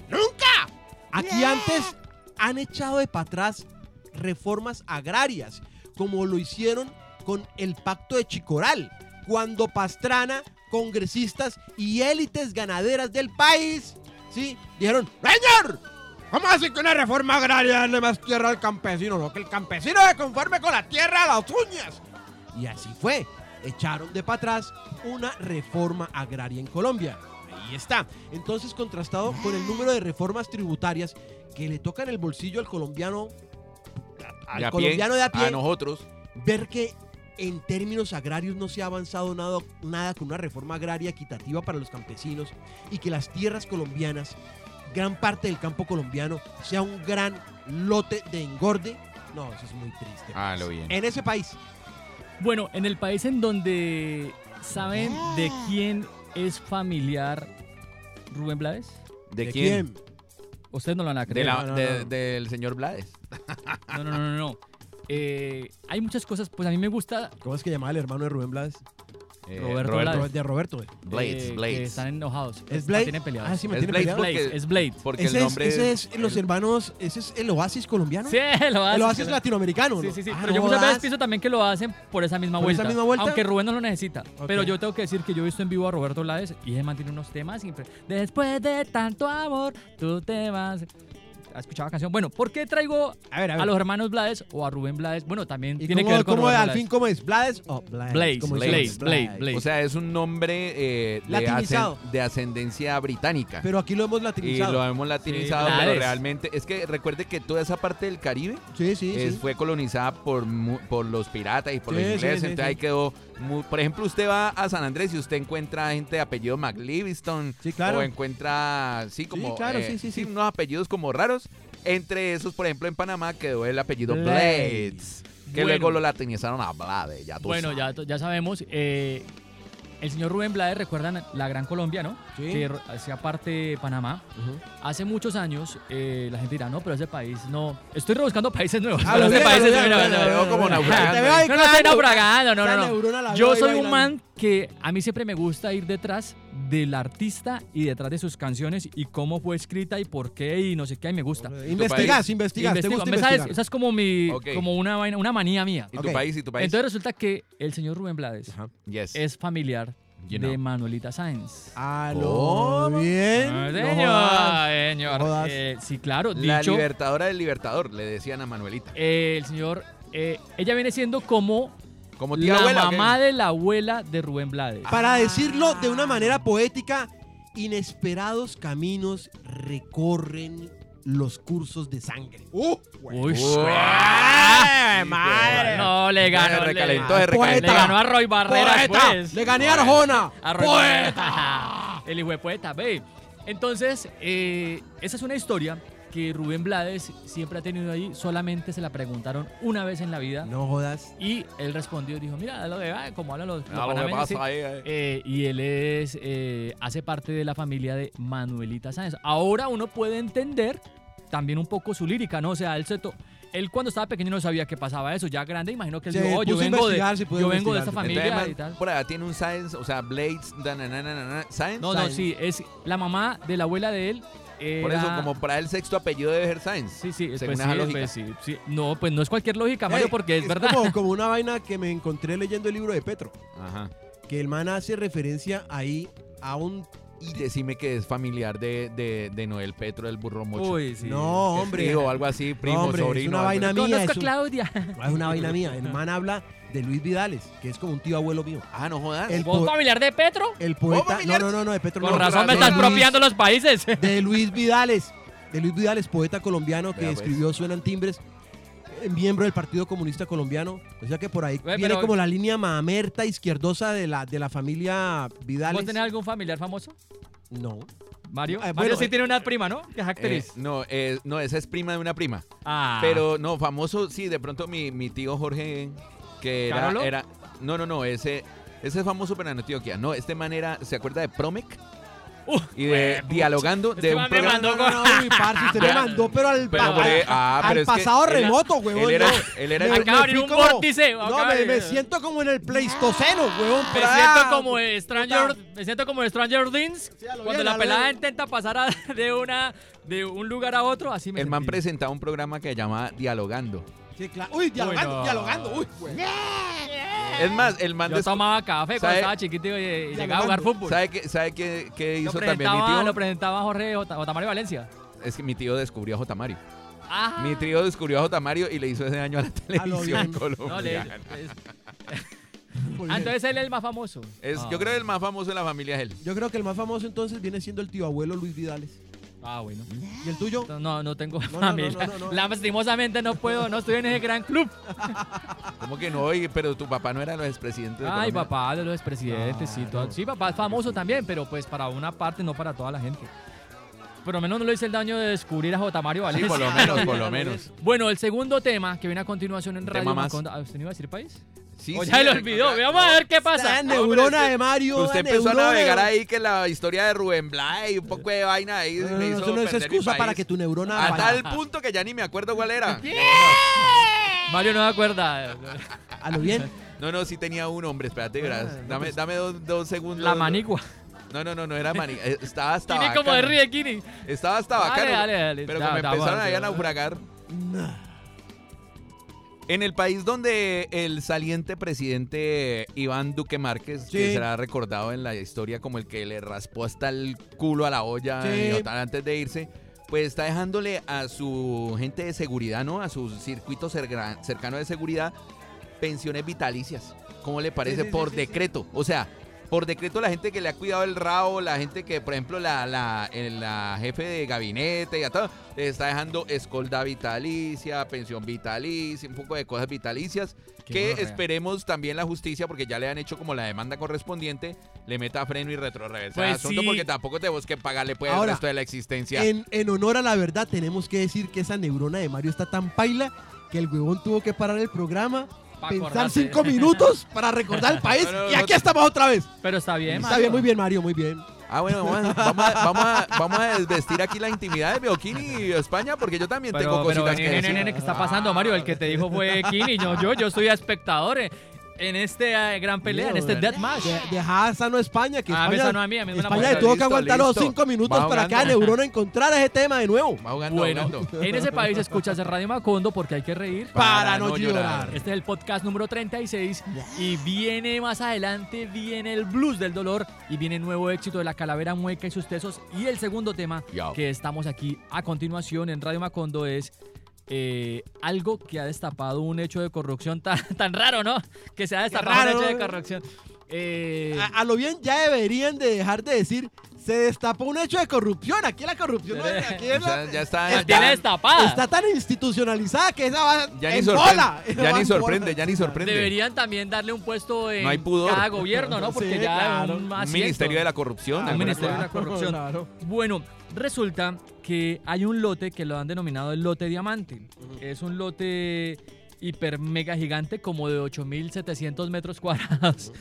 ¡nunca! Aquí antes han echado de para atrás reformas agrarias, como lo hicieron con el pacto de Chicoral, cuando Pastrana, congresistas y élites ganaderas del país, ¿sí? Dijeron, ¡Señor! ¿Cómo así que una reforma agraria darle más tierra al campesino? No, que el campesino se conforme con la tierra a las uñas. Y así fue. Echaron de para atrás una reforma agraria en Colombia. Ahí está. Entonces, contrastado con el número de reformas tributarias que le tocan el bolsillo al colombiano, al De pie, colombiano de a pie, A nosotros. ver que en términos agrarios no se ha avanzado nada, nada con una reforma agraria equitativa para los campesinos y que las tierras colombianas, gran parte del campo colombiano, sea un gran lote de engorde. No, eso es muy triste. Ah, lo bien. En ese país, Bueno, en el país en donde saben de quién es familiar Rubén Blades. ¿De, ¿de quién? Ustedes no lo van a De creer. la- No, no, de- no. Del señor Blades. No, no, no, no. Eh, hay muchas cosas, pues a mí me gusta ¿cómo es que llamaba el hermano de Rubén Blades? Eh, Roberto Roberto, Blades. de Roberto. eh. Blades, eh, Blades. que están enojados. ¿Es La Blade? Tienen peleados. Ah, sí, me Es tiene Blade peleado. porque- Blade, es Blade. Porque Ese el es, nombre ese es los el- hermanos, ese es el oasis colombiano. Sí, lo el hacen. oasis latinoamericano. Sí, ¿no? sí, sí. Ah, pero no yo muchas veces pienso también que lo hacen por esa misma ¿Por vuelta. esa misma vuelta? Aunque Rubén no lo necesita. Ok. Pero yo tengo que decir que yo he visto en vivo a Roberto Blades y él mantiene unos temas siempre. Después de tanto amor, tú te vas. ¿Has escuchado la canción? Bueno, ¿por qué traigo A ver, a los hermanos Blades o a Rubén Blades? Bueno, también ¿Y tiene cómo, que ver con cómo al fin cómo es? ¿Blades o Blades? Blades, Blades. O sea, es un nombre eh, de, Latinizado. de ascendencia británica. Pero aquí lo hemos y latinizado. lo hemos latinizado, Sí, pero realmente es que recuerde que toda esa parte del Caribe Sí, sí, es- sí. fue colonizada por, mu- por los piratas y por Sí, los sí, ingleses, sí, entonces sí. ahí quedó, por ejemplo, usted va a San Andrés y usted encuentra gente de apellido McLivingston Sí, claro. o encuentra, sí, como, claro, eh, sí, sí, sí. unos apellidos como raros, entre esos, por ejemplo, en Panamá quedó el apellido Blades. Blades, que Bueno. luego lo latinizaron a Blades, ya tú Bueno, sabes. ya, ya sabemos. eh, el señor Rubén Blades, recuerdan la Gran Colombia, ¿no? Sí. Que hacía parte de Panamá. Hace muchos años, eh, la gente dirá, no, pero ese país no. Estoy rebuscando países nuevos. Ah, pero ese país es- mira. veo como naufragando. No, no estoy naufragando, no, no, no. Yo soy un man que a mí siempre me gusta ir detrás del artista y detrás de sus canciones y cómo fue escrita y por qué y no sé qué, y me gusta. Investigas, investigas. ¿Te gusta esa es como mi, como una vaina, una manía mía. ¿Y tu país? ¿Y tu país? Entonces resulta que el señor Rubén Blades yes. es familiar You de know. Manuelita Sáenz. Ah, ¿Cómo? no. Bien. Ah, No señor, señor. Eh, sí, claro. la dicho, libertadora del libertador, le decían a Manuelita. eh, el señor, eh, ella viene siendo como Como tía la abuela. mamá de la abuela de Rubén Blades. Para decirlo de una manera poética, inesperados caminos recorren los cursos de sangre. ¡Uh! Uy, ¡Ah, madre. No, le ganó. Le- recalentó, Le recalentó. ganó a Roy Barreras, ¡Poeta! pues. ¡Le gané a Arjona! A Roy ¡Poeta! Barreras. [laughs] El hijo de poeta, ve. Entonces, eh, esa es una historia que Rubén Blades siempre ha tenido ahí. Solamente se la preguntaron una vez en la vida. No jodas. Y él respondió y dijo, mira, lo de, ah, como hablan los, los Ah, lo pasa sí". ahí, eh. Eh, y él es eh, hace parte de la familia de Manuelita Sáenz. Ahora uno puede entender también un poco su lírica, ¿no? O sea, él, se to- él cuando estaba pequeño no sabía que pasaba eso. Ya grande, imagino que él Se dijo, "Oh, yo vengo de, pudo yo vengo de esta familia Entonces, y tal. por allá tiene un Science, o sea, Blades, da, na, na, na, na, na, Science. No, no, sí, es la mamá de la abuela de él. Por eso, como para el sexto apellido debe ser Science. Sí, sí, según pues esa sí, lógica. pues sí, sí. No, pues no es cualquier lógica, Mario, Ey, porque es, verdad. Como, como [laughs] una vaina que me encontré leyendo el libro de Petro. Ajá. Que el man hace referencia ahí a un. Y decime que es familiar de, de, de Noel Petro, el burro mocho. Uy, sí. No, hombre. o algo así, primo, No, hombre, sobrino. es una vaina mía. Conozco Es, a Claudia. [laughs] es una vaina mía. El man habla de Luis Vidales, que es como un tío abuelo mío. Ah, no jodas. El, ¿Vos po- familiar de Petro? el poeta. No, familiar? no, no, no, de Petro Con no. razón me de estás Luis- expropiando los países. De Luis Vidales. De Luis Vidales, poeta colombiano que Vea, pues. escribió Suenan Timbres, eh, miembro del Partido Comunista Colombiano. O sea que por ahí viene pero- como la línea mamerta izquierdosa de la, de la familia Vidales. ¿Vos tenés algún familiar famoso? No. Mario. Eh, Mario bueno, sí eh, tiene una prima, ¿no? Que es Eh, actriz. no, eh, no, esa es prima de una prima. ah. Pero no, famoso, sí, de pronto mi, mi tío Jorge, que era, ¿Carolo? era. No, no, no, ese, ese es famoso en Antioquia. No, este man era, ¿se acuerda de Promec? Uh, y de huepucha. dialogando Este de un man me mandó No, no, no, uy, parce, usted me [laughs] mandó, pero al, Pero pa- al- ah, al pero es que pasado era- remoto, huevón. Él era, él era Me- Acaba de abrir un como- vórtice, No, me, me siento como en el Pleistoceno, huevón. Me siento como Stranger, me siento como Stranger Things Sí, cuando bien, la pelada bien. intenta pasar a- [laughs] de una de un lugar a otro, así me el man sentí. presentaba un programa que llamaba Dialogando. Sí, claro. Uy, dialogando, dialogando. Uy, güey. Es más, el man Yo tomaba café cuando ¿Sabe? estaba chiquito y, y llegaba a jugar fútbol. ¿Sabe qué, sabe qué, qué Lo hizo también mi presentaba, tío? lo presentaba Jorge Ota- Otamario Valencia. Es que mi tío descubrió a J. Mario. Ah, Mi tío descubrió a J. Mario y le hizo ese daño a la televisión bien. no, le, colombiana. es- [laughs] Muy Ah, bien. entonces él es el más famoso. Es, Ah. Yo creo que el más famoso de la familia es él. Yo creo que el más famoso entonces viene siendo el tío abuelo Luis Vidales. Ah, bueno. ¿Y el tuyo? No, no tengo no, no, [laughs] familia. no, no, no. Lastimosamente no puedo, no estoy en ese gran club. [laughs] ¿Cómo que no? Oye, pero tu papá no era el expresidente de Ay, Colombia. papá de los expresidentes, sí, todo- sí, papá es famoso también, pero pues para una parte, no para toda la gente. Por lo menos no le hice el daño de descubrir a J. Mario Sí, Valencia. por lo menos, por lo [laughs] menos. Bueno, el segundo tema que viene a continuación en Radio tema más. Macondo. ¿Ah, ¿Usted no iba a decir país? Sí, o sí, ya lo ya- olvidó. Vamos a ver qué pasa. No, pero neurona de Mario. Usted la empezó a navegar ahí que la historia de Rubén Blay, un poco de vaina ahí. No, no, me no, hizo eso no es excusa para que tu neurona A vaya. tal punto que ya ni me acuerdo cuál era. Mario no me acuerda. [laughs] A lo bien. No, no, sí tenía un hombre, espérate, verás. Dame, dame dos, dos segundos. La manigua. No, no, no, no era manigua. eh, Estaba hasta Kini bacano. como de Kini. Estaba hasta Dale, bacano. dale, dale. Pero Ya, como ya, empezaron bueno, ahí a naufragar. En el país donde el saliente presidente Iván Duque Márquez, que será recordado en la historia como el que le raspó hasta el culo a la olla Sí. y tal antes de irse, pues está dejándole a su gente de seguridad, ¿no? A su circuito cercano de seguridad, pensiones vitalicias. ¿Cómo le parece? Sí, Por decreto. O sea, por decreto la gente que le ha cuidado el rabo, la gente que, por ejemplo, la, la, el- la jefe de gabinete y a todo, le está dejando escolda vitalicia, pensión vitalicia, un poco de cosas vitalicias, Qué que gonorrea. esperemos también la justicia, porque ya le han hecho como la demanda correspondiente, le meta freno y retroreversa Pues asunto, sí. porque tampoco tenemos que pagarle pues, el Ahora, resto de la existencia. En, en honor a la verdad, tenemos que decir que esa neurona de Mario está tan paila que el huevón tuvo que parar el programa, Pa' pensar acordarse. cinco minutos para recordar el país [laughs] y aquí estamos otra vez. Pero está bien, Está Mario. bien, muy bien, Mario, muy bien. Ah, bueno, vamos a, vamos, a, vamos, a, vamos a desvestir aquí la intimidad de Bioquini y España, porque yo también tengo Pero, pero, cositas nene, que nene, decir. nene, ¿qué está pasando, Mario? El que te dijo fue Kini, no yo. Yo soy espectador eh, en este eh, gran pelea, en este ¿verdad? deathmatch. De- Deja sano a España, que Ah, España, esa no a mí, a mí me España tuvo que Listo, aguantar los listo. cinco minutos Va para que jugando. neurona encontrara ese tema de nuevo. Va jugando, Bueno, jugando. en ese país escuchas Radio Macondo porque hay que reír. Para no llorar. Este es el podcast número 36 y viene más adelante, viene el blues del dolor y viene nuevo éxito de la calavera mueca y sus tesos. Y el segundo tema Yo. que estamos aquí a continuación en Radio Macondo es eh, algo que ha destapado un hecho de corrupción tan, [laughs] tan raro, ¿no? Que se ha destapado un hecho de ¿no? corrupción. Eh, A, a lo bien ya deberían de dejar de decir se destapó un hecho de corrupción. Aquí la corrupción no es, aquí es la- ya está, ya, destapada. está tan institucionalizada que esa va ya ni en sorprende, bola. ya ni [laughs] en sorprende, bola. ya ni sorprende. Deberían también darle un puesto en No hay pudor. cada gobierno, ¿no? [laughs] Porque Sí, ya claro. un, Un asiento. ministerio de la corrupción. Un ministerio de cosa. la corrupción. Claro. Bueno, resulta que hay un lote que lo han denominado el lote diamante. Es un lote hiper mega gigante como de 8.700 metros cuadrados.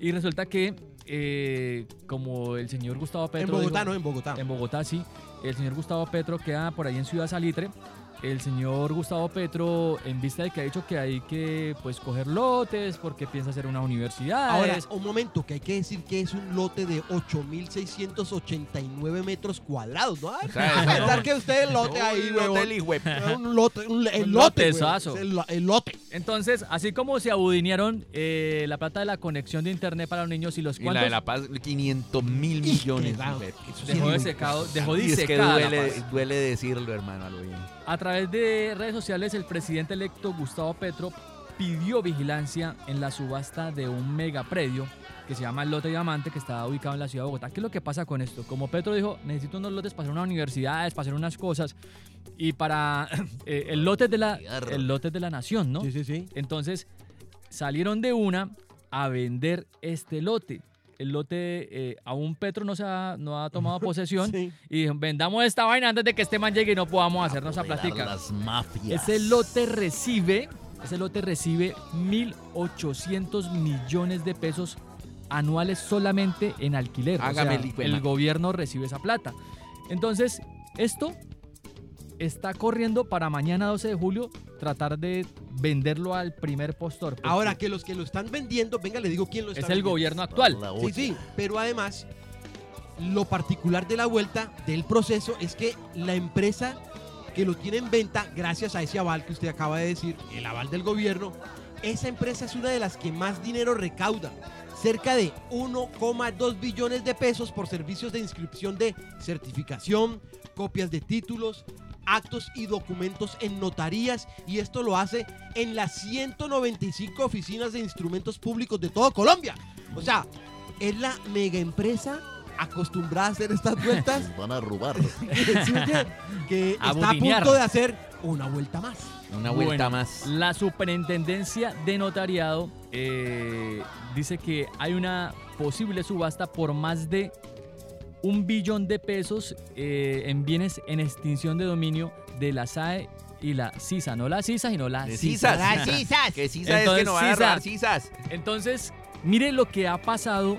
Y resulta que, eh, como el señor Gustavo Petro... En Bogotá, dijo- no, en Bogotá. en Bogotá, sí. El señor Gustavo Petro queda por ahí en Ciudad Salitre. El señor Gustavo Petro, en vista de que ha dicho que hay que pues coger lotes porque piensa hacer una universidad. Ahora, un momento, que hay que decir que es un lote de 8.689 metros cuadrados, ¿no? Que sea, pensar no- que usted el lote ahí, Un huevón. hotel y hue- Un lote, un, [laughs] el Un lote, El, lo- el lote. Entonces, así como se abudinearon eh, la plata de la conexión de internet para los niños y los Y la cuantos, de La Paz, 500 mil millones. claro, güey. eso sí dejó, de secado, dejó Y es que duele, decirlo, hermano, a lo bien. A través de redes sociales, el presidente electo Gustavo Petro pidió vigilancia en la subasta de un megapredio que se llama el Lote Diamante, que está ubicado en la ciudad de Bogotá. ¿Qué es lo que pasa con esto? Como Petro dijo, necesito unos lotes para hacer unas universidades, para hacer unas cosas, y para [laughs] eh, el, lote de la, el lote de la nación, ¿no? Sí, sí, sí. Entonces, salieron de una a vender este lote. El lote, eh, aún Petro no, se ha, no ha tomado [laughs] posesión. Sí. Y vendamos esta vaina antes de que este man llegue y no podamos hacernos a plática. las mafias. Ese lote recibe, ese lote recibe 1.800 millones de pesos anuales solamente en alquiler. O Hágame sea, el gobierno recibe esa plata. Entonces, esto está corriendo para mañana 12 de julio tratar de venderlo al primer postor. Ahora, que los que lo están vendiendo, venga, le digo quién lo está es el gobierno actual. Sí, sí, pero además, lo particular de la vuelta del proceso es que la empresa que lo tiene en venta, gracias a ese aval que usted acaba de decir, el aval del gobierno, esa empresa es una de las que más dinero recauda. Cerca de 1,2 billones de pesos por servicios de inscripción de certificación, copias de títulos, actos y documentos en notarías y esto lo hace en las 195 oficinas de instrumentos públicos de todo Colombia. O sea, es la mega empresa acostumbrada a hacer estas vueltas [laughs] van a robar. [laughs] Que [laughs] A está a punto de hacer una vuelta más. Una vuelta Bueno, más. La superintendencia de notariado eh, dice que hay una posible subasta por más de un billón de pesos eh, en bienes en extinción de dominio de la SAE y la CISA. No la CISA, sino la De CISA. sisas. Las sisas. Que sisa es que Entonces, no van a robar sisas. Entonces, mire lo que ha pasado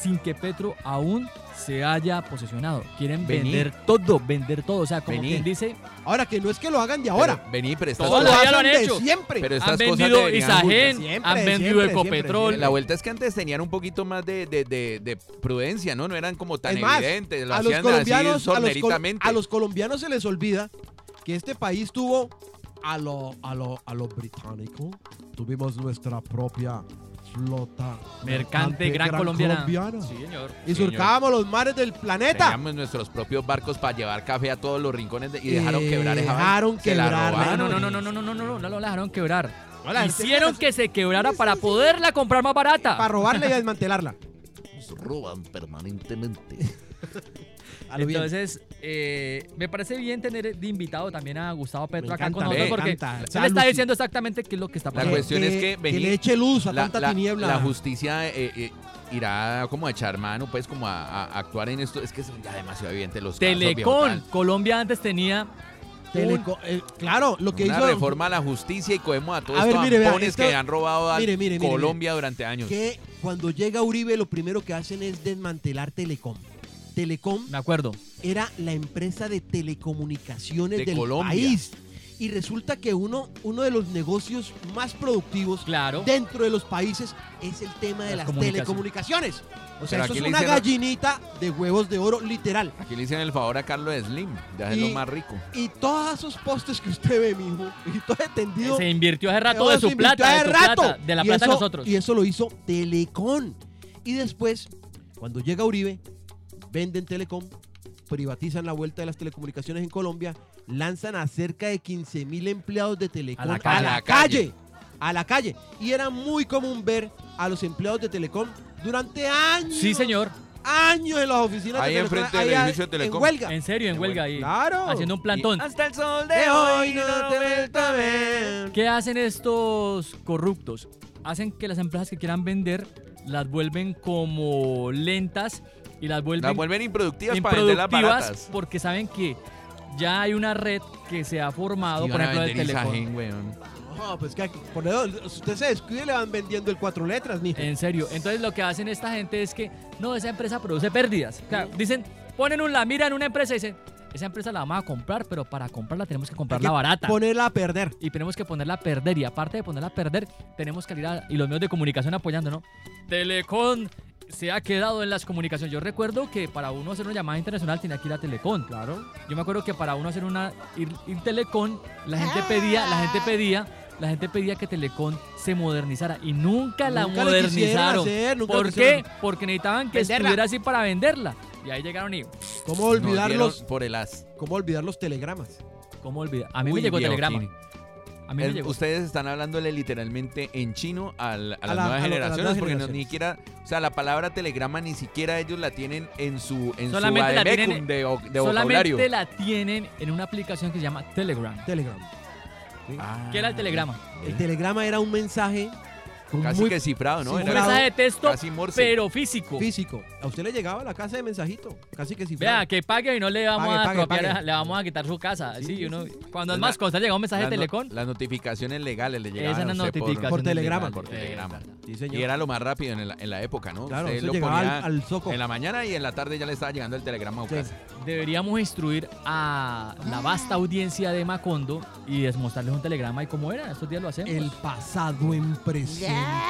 sin que Petro aún se haya posesionado. Quieren Vení. vender todo, vender todo. O sea, como Vení. quien dice, Ahora que no es que lo hagan de ahora. Pero, vení, pero estas Toda la cosas- lo han hecho. siempre. Pero han estas cosas vendido deberían Isagen, Siempre, han vendido siempre, Ecopetrol. siempre, La vuelta es que antes tenían un poquito más de, de- de- de prudencia, ¿no? No eran como tan Es más, evidentes. Lo a los hacían colombianos, así a los, col- sorneritamente. a los colombianos se les olvida que este país tuvo a lo, a lo, a lo británico. Tuvimos nuestra propia flota Mercante gran colombiana. Sí, señor. Y señor. surcábamos los mares del planeta. Teníamos nuestros propios barcos para llevar café a todos los rincones de- y dejaron Eh, quebrar esa dejaron Se la quebrar, No, no, no, no, no, no, no, no, no, no, dejaron quebrar. No, la gente- Hicieron que se quebrara para poderla comprar más barata. Para robarla y desmantelarla. Nos roban permanentemente. Entonces, eh, me parece bien tener de invitado también a Gustavo Petro Me acá con nosotros porque encanta. él Sea está diciendo exactamente qué es lo que está La pasando. cuestión es que le eche luz a la, tanta la- tiniebla. la justicia eh, eh, irá como a echar mano, pues como a, a actuar en esto. Es que son ya demasiado evidentes los casos, Telecom. Colombia antes tenía Teleco- eh, claro, lo que Una hizo. reforma a la justicia y cogemos a todos A ver, estos mire, vea, ampones esto- que han robado a mire, mire, mire, Colombia durante años. Que cuando llega Uribe, lo primero que hacen es desmantelar Telecom. Telecom Me acuerdo. era la empresa de telecomunicaciones De del Colombia. país. Y resulta que uno, uno de los negocios más productivos Claro. dentro de los países es el tema de Las las comunicaciones. telecomunicaciones. O sea, Pero eso es una gallinita de huevos de oro, literal. Aquí le hicieron el favor a Carlos Slim de hacerlo Y- más rico. Y todos esos postes que usted ve, mijo, y todo ese tendido. Se invirtió hace rato de su plata, de hace tu rato. plata, de la Y plata de nosotros. Y eso lo hizo Telecom. Y después, cuando llega Uribe, venden Telecom, privatizan la vuelta de las telecomunicaciones en Colombia, lanzan a cerca de 15 mil empleados de Telecom A la a calle. A la calle. A la calle. Y era muy común ver a los empleados de Telecom durante años. Sí, señor. Años en las oficinas Ahí de Telecom. enfrente del edificio de Telecom. En huelga. En serio, en huelga ahí. Claro. Haciendo un plantón. Hasta el sol De hoy no te he vuelto a ver. ¿Qué hacen estos corruptos? Hacen que las empresas que quieran vender las vuelven como lentas y las vuelven Las vuelven improductivas para improductivas baratas. porque saben que ya hay una red que se ha formado, por ejemplo, del weón. No, pues que aquí- por eso, si usted se descuide, le van vendiendo el cuatro letras, mijo. En serio. Entonces lo que hacen esta gente es que, no, esa empresa produce pérdidas. O sea, dicen, ponen un, la mira en una empresa y dicen, esa empresa la vamos a comprar, pero para comprarla tenemos que comprarla que barata. Ponerla a perder. y tenemos que ponerla a perder. Y aparte de ponerla a perder, tenemos que ir a, y los medios de comunicación apoyando, ¿no? Telecom se ha quedado en las comunicaciones. Yo recuerdo que para uno hacer una llamada internacional tenía que ir a Telecom. Claro. Yo me acuerdo que para uno hacer una ir, ir Telecom, la gente pedía, la gente pedía, la gente pedía que Telecom se modernizara y nunca la Nunca modernizaron. hacer, nunca lo ¿Por qué? Porque necesitaban que Venderla. estuviera así para venderla. Y ahí llegaron y ¿Cómo Nos olvidar dieron los, por el as. cómo olvidar los telegramas? ¿Cómo olvidar? A mí Uy, me llegó telegrama. A mí me El- llegó. Ustedes están hablándole literalmente en chino al- a, las la- nuevas a lo- a las generaciones porque no, ni siquiera, o sea, la palabra telegrama ni siquiera ellos la tienen en su en Solamente su la tienen- de, de Solamente vocabulario. la tienen en una aplicación que se llama Telegram. Telegram. Ah, ¿Qué era el telegrama? El telegrama era un mensaje Casi muy que cifrado, ¿no? Era Cifrado, mensaje de texto, casi morse. pero físico. físico. A usted le llegaba a la casa de mensajito, casi que si Vea, que pague y no le vamos Pague, a pague, pague. le vamos a quitar su casa. Sí, Sí, sí, uno, sí. Cuando es más consta, llega un mensaje de no- Telecom. las notificaciones legales le llegaban Esas usted por- notificaciones Por telegrama. Por telegrama. Sí, Y señor. era lo más rápido en la, en la época, ¿no? Claro, Usted lo ponía al, al soco. en la mañana y en la tarde ya le estaba llegando el telegrama a casa. Deberíamos instruir a la vasta audiencia de Macondo y desmostrarles un telegrama y cómo era. Estos días lo hacemos. El pasado en presente.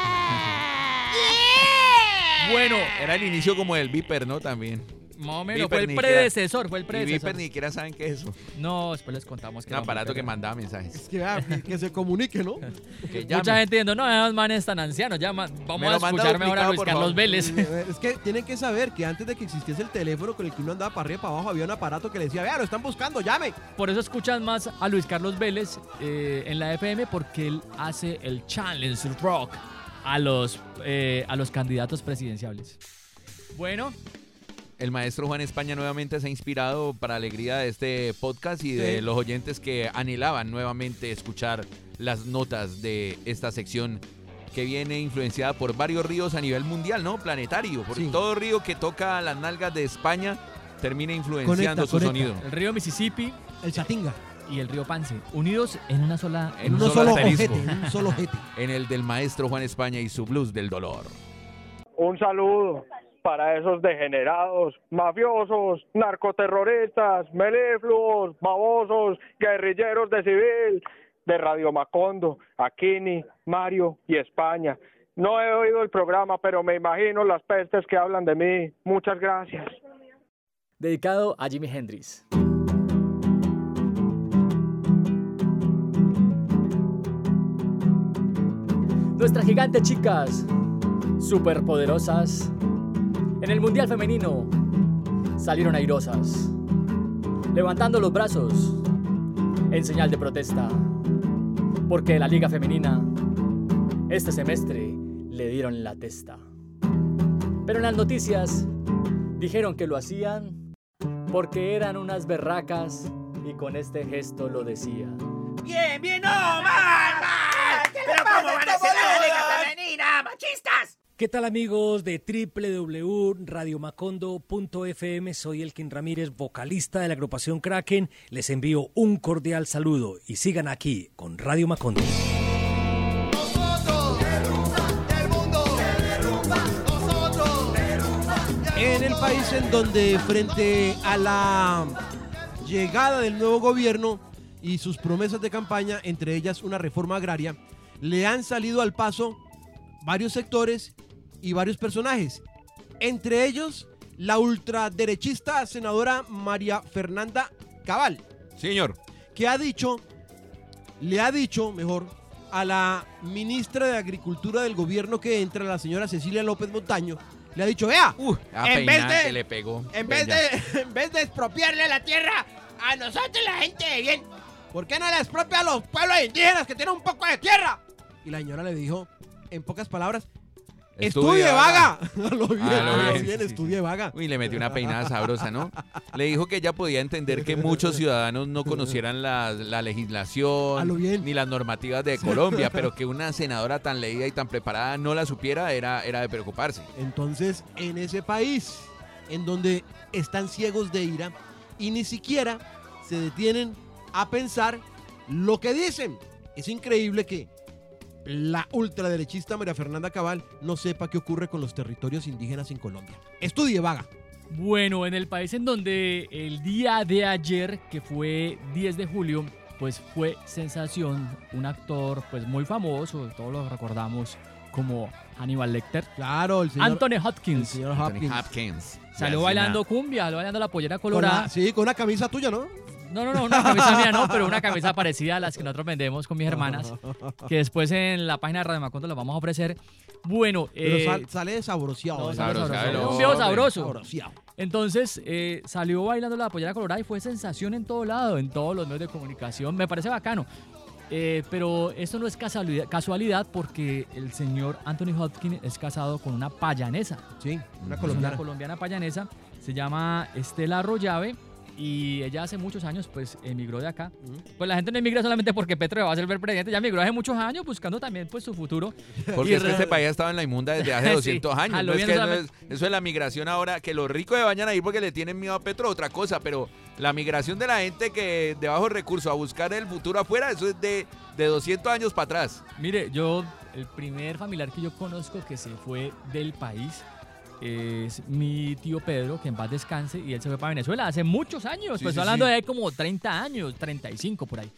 [laughs] Bueno, Era el inicio como del Viper, ¿no? También. Más o menos, fue el predecesor, fue el Y predecesor. Viper ni siquiera saben qué es eso. No, después les contamos que Un aparato que mandaba mensajes. Es que, vea, que, se comunique, ¿no? [laughs] Que Mucha gente diciendo, no, esos manes tan ancianos, ya vamos a manda escuchar mejor a Luis Carlos. Vélez. Es que tienen que saber que antes de que existiese el teléfono con el que uno andaba para arriba y para abajo, había un aparato que le decía, vea, lo están buscando, llame. Por eso escuchan más a Luis Carlos Vélez eh, en la FM porque él hace el challenge rock a los, eh, a los candidatos presidenciales. Bueno, El maestro Juan España nuevamente se ha inspirado para alegría de este podcast y de Sí. los oyentes que anhelaban nuevamente escuchar las notas de esta sección que viene influenciada por varios ríos a nivel mundial, ¿no? Planetario. Porque Sí. todo río que toca las nalgas de España termina influenciando Conecta, su conecta. sonido. el río Mississippi El chatinga. y el río Pance, unidos en una sola... En En un solo ojete, en un solo ojete. [laughs] En el del maestro Juan España y su blues del dolor. Un saludo para esos degenerados, mafiosos, narcoterroristas, melifluos, babosos, guerrilleros de civil, de Radio Macondo, Aquini, Mario y España. No he oído el programa, pero me imagino las pestes que hablan de mí. Muchas gracias. Dedicado a Jimi Hendrix. Nuestras gigantes chicas, superpoderosas, en el Mundial Femenino salieron airosas, levantando los brazos en señal de protesta, porque la Liga Femenina este semestre le dieron la testa. Pero en las noticias dijeron que lo hacían porque eran unas berracas y con este gesto lo decían. Bien, bien, no, mal, mal. Pero ¿cómo van a ser la liga femenina, machistas? ¿Qué tal amigos de www.radiomacondo.fm? Soy Elkin Ramírez, vocalista de la agrupación Kraken. Les envío un cordial saludo y sigan aquí con Radio Macondo. En el país en donde frente a la llegada del nuevo gobierno y sus promesas de campaña, entre ellas una reforma agraria, le han salido al paso varios sectores y varios personajes. Entre ellos, la ultraderechista senadora María Fernanda Cabal, Señor. que ha dicho, le ha dicho, mejor, a la ministra de Agricultura del gobierno que entra, la señora Cecilia López Montaño, le ha dicho, vea, en vez de- le pegó. en vez, de, [laughs] en vez de expropiarle la tierra a nosotros, la gente de bien, ¿por qué no le expropia a los pueblos indígenas que tienen un poco de tierra? Y la señora le dijo, en pocas palabras, estudie, Estudie, vaga. vaga. A [laughs] lo bien, A lo bien, bien, sí, sí, estudie vaga. Uy, le metió una peinada sabrosa, ¿no? Le dijo que ella podía entender que muchos ciudadanos no conocieran la, la legislación bien. ni las normativas de Colombia, pero que una senadora tan leída y tan preparada no la supiera era, era de preocuparse. Entonces, en ese país, en donde están ciegos de ira y ni siquiera se detienen a pensar lo que dicen. Es increíble que la ultraderechista María Fernanda Cabal no sepa qué ocurre con los territorios indígenas en Colombia. Estudie, vaga. Bueno, en el país en donde el día de ayer, que fue 10 de julio, pues fue sensación, un actor pues muy famoso, todos lo recordamos como Hannibal Lecter. Claro, el señor Anthony el Hopkins. señor Anthony Hopkins. Hopkins. Salió bailando cumbia, salió bailando la pollera Con colorada. la- sí, con una camisa tuya, ¿no? No, no, no, una camisa mía no, pero una camisa [laughs] parecida a las que nosotros vendemos con mis hermanas, que después en la página de Radio Macondo las vamos a ofrecer. Bueno, Pero eh, sal- sale desabroceado. no, ¿eh? sale Sabroso, sabroso. sabroso, un viejo sabroso. Entonces eh, salió bailando la pollera colorada y fue sensación en todo lado, en todos los medios de comunicación. Me parece bacano. Eh, pero esto no es casualidad, casualidad porque el señor Anthony Hopkins es casado con una payanesa. Sí, una Es Una colombiana. colombiana payanesa. Se llama Estela Arroyave y ella hace muchos años pues emigró de acá. Pues la gente no emigra solamente porque Petro va a ser el presidente, ya emigró hace muchos años buscando también pues su futuro. Porque Y es que este país ha estado en la inmunda desde hace [laughs] Sí, 200 años. No es que eso, es, eso es la migración ahora, que los ricos se vayan a ir porque le tienen miedo a Petro, otra cosa, pero la migración de la gente que de bajos recursos a buscar el futuro afuera, eso es de, de 200 años para atrás. Mire, yo, el primer familiar que yo conozco que se fue del país es mi tío Pedro, que en paz descanse, y él se fue para Venezuela hace muchos años, Sí, pues sí, hablando sí. de como 30 años, 35 por ahí.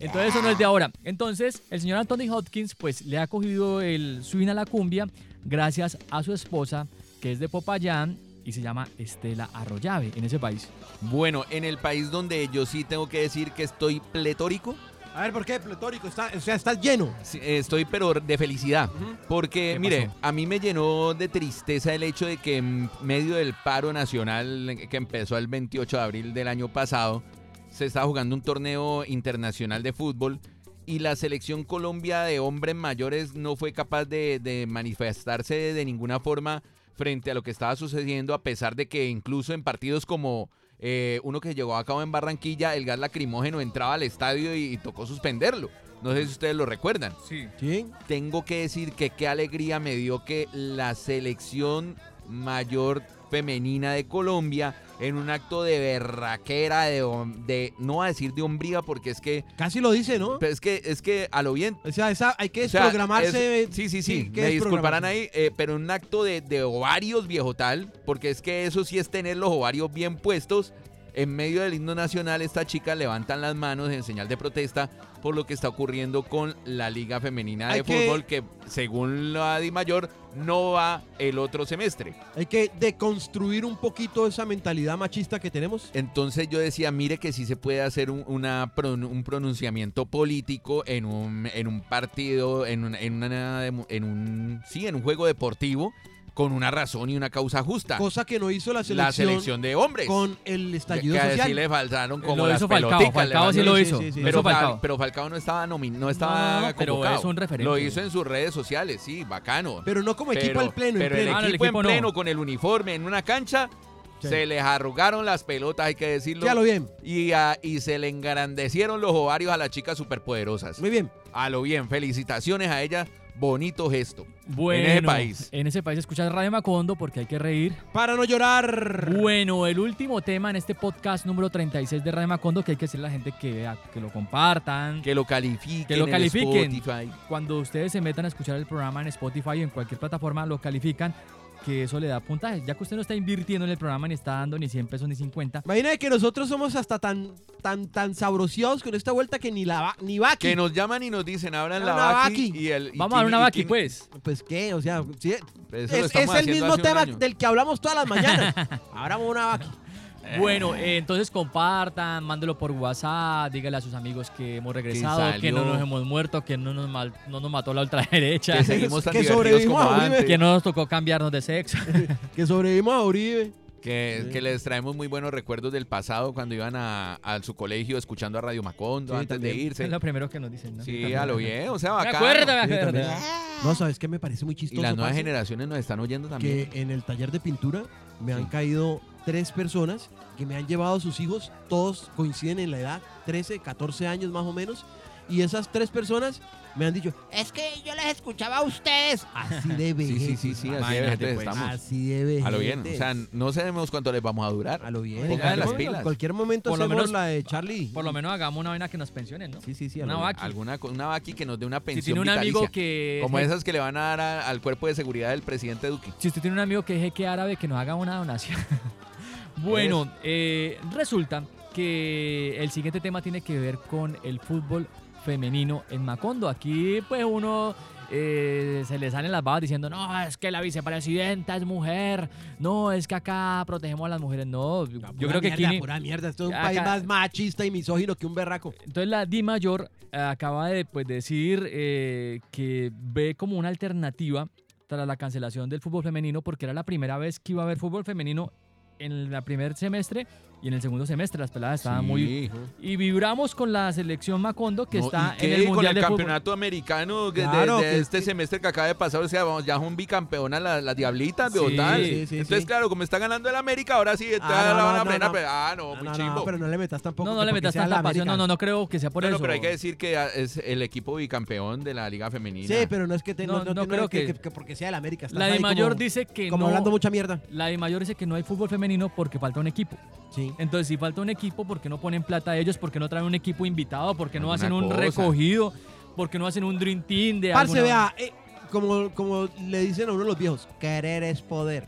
Entonces eso no es de ahora. Entonces el señor Anthony Hopkins pues le ha cogido el swing a la cumbia gracias a su esposa, que es de Popayán, y se llama Estela Arroyave en ese país. Bueno, en el país donde yo sí tengo que decir que estoy pletórico. A ver, ¿por qué pletórico? Está, o sea, estás lleno. Sí, Estoy pero de felicidad. Porque, ¿Qué mire, pasó? a mí me llenó de tristeza el hecho de que en medio del paro nacional que empezó el 28 de abril del año pasado, se estaba jugando un torneo internacional de fútbol y la selección Colombia de hombres mayores no fue capaz de, de manifestarse de ninguna forma frente a lo que estaba sucediendo, a pesar de que incluso en partidos como eh, uno que llegó a cabo en Barranquilla, el gas lacrimógeno entraba al estadio y, y tocó suspenderlo. No sé si ustedes lo recuerdan. Sí. Sí. Tengo que decir que qué alegría me dio que la selección mayor femenina de Colombia en un acto de berraquera, de, de no a decir de hombría, porque es que... Casi lo dice, ¿no? Pero es que, es que a lo bien... O sea, esa- hay que O sea, desprogramarse. es- sí, sí, sí, ¿qué me disculparán ahí, eh, pero un acto de, de ovarios viejo tal, porque es que eso sí es tener los ovarios bien puestos. En medio del himno nacional, estas chicas levantan las manos en señal de protesta por lo que está ocurriendo con la Liga Femenina de Hay Fútbol, que según la Di Mayor no va el otro semestre. Hay que deconstruir un poquito esa mentalidad machista que tenemos. Entonces yo decía, mire que sí se puede hacer un, una pron- un pronunciamiento político en un, en un partido, en, un- en, una demo- en un, sí, en un juego deportivo con una razón y una causa justa. Cosa que no hizo la selección, la selección de hombres. con el estallido que, que social. sí le faltaron como Lo las hizo Falcao, peloticas, Falcao le sí lo hizo, lo Pero, hizo Fal- Falcao. pero Falcao no estaba nomi- no estaba No, pero es un referente. Lo hizo en sus redes sociales, sí, bacano. Pero no como equipo Pero- al pleno. en Pero pleno. el Ah, el equipo, en no. pleno con el uniforme en una cancha Sí. se les arrugaron las pelotas, hay que decirlo. Sí, a lo bien. Y, a- y se le engrandecieron los ovarios a las chicas superpoderosas. Muy bien. A lo bien, felicitaciones a ellas, bonito gesto. Bueno, en ese país. En ese país escuchas Radio Macondo porque hay que reír. Para no llorar. Bueno, el último tema en este podcast número 36 de Radio Macondo que hay que decirle a la gente que vea, que lo compartan, Que lo califiquen. que lo en califiquen. Spotify. Cuando ustedes se metan a escuchar el programa en Spotify o en cualquier plataforma, lo califican, que eso le da puntaje. Ya que usted no está invirtiendo en el programa ni está dando ni 100 pesos ni 50. Imagina que nosotros somos hasta tan tan tan sabroseados con esta vuelta que ni la va- ni va aquí. Que nos llaman y nos dicen, abran la la vaqui. vaqui. Y el, y Vamos a dar una vaqui, quién- pues. Pues qué, o sea, sí, es, es el mismo tema del que hablamos todas las mañanas. [laughs] Abramos una vaqui. Bueno, eh, entonces compartan, mándelo por WhatsApp, dígale a sus amigos que hemos regresado, que, no nos hemos muerto, que no nos, mal- no nos mató la ultraderecha, Que seguimos tan Que sobrevivimos como a Uribe. antes. que no nos tocó cambiarnos de sexo. [laughs] Que sobrevivimos a Uribe. Que, Sí. que les traemos muy buenos recuerdos del pasado cuando iban a, a su colegio escuchando a Radio Macondo Sí, antes de irse. es lo primero que nos dicen, ¿no? Sí, a lo bien, o sea, Me acuerdo, me acuerdo. también. No, ¿sabes qué me parece muy Y chistoso? las nuevas parce? generaciones nos están oyendo también. que en el taller de pintura me han caído tres personas que me han llevado a sus hijos, todos coinciden en la edad, 13, 14 años más o menos, y esas tres personas me han dicho, Es que yo les escuchaba a ustedes. así de [laughs] Sí, sí, vejez. sí, sí, así de vejetes pues. estamos. Así de vejez. A lo bien, o sea, no sabemos cuánto les vamos a durar. a lo bien. Pongan En cualquier las momento- pilas. En cualquier momento Por lo hacemos menos- la de Charlie. Por lo menos hagamos una vaina que nos pensionen, ¿no? Sí, sí, sí. Una. Alguna co- una vaqui que nos dé una Si pensión tiene un amigo que... como esas que le van a dar a- al cuerpo de seguridad del presidente Duque. Si usted tiene un amigo que es jeque árabe, que nos haga una donación. [laughs] bueno, eh, resulta que el siguiente tema tiene que ver con el fútbol femenino en Macondo. Aquí, pues, uno eh, se le salen las babas diciendo, no, es que la vicepresidenta es mujer, no, es que acá protegemos a las mujeres. No, yo Pura creo que mierda, aquí... Pura mierda, esto es un Acá- país más machista y misógino que un berraco. Entonces la Di Mayor eh, acaba de pues, decir eh, que ve como una alternativa tras la cancelación del fútbol femenino porque era la primera vez que iba a haber fútbol femenino en el primer semestre y en el segundo semestre las peladas estaban muy... Y vibramos con la selección Macondo que No, está en el con Mundial el de Fútbol. campeonato americano de- Claro, de, que- este semestre que acaba de pasar, o sea, vamos, ya son bicampeonas las las diablitas de Sí, sí, sí, Entonces, sí. claro, como está ganando el América, ahora sí, entonces Ah, no, la van a no, pero- ah, no, No, muy no, chimbo. pero no le metas tampoco. No, no le metas tanta la pasión. No, no, no creo que sea por No, no, eso. pero hay que decir que es el equipo bicampeón de la Liga Femenina. Sí, pero no es que te, no, No, no, no no creo es que, que- que- que porque sea el América. La ahí Mayor dice que como no... hablando mucha mierda. La Di Mayor dice que no hay fútbol femenino porque falta un equipo. Sí. Entonces, si falta un equipo, ¿por qué no ponen plata a ellos? ¿Por qué no traen un equipo invitado? ¿Por qué no hacen un cosa. recogido? ¿Por qué no hacen un Dream Team de Parce, alguna- vea, eh, como, como le dicen a uno los viejos, querer es poder.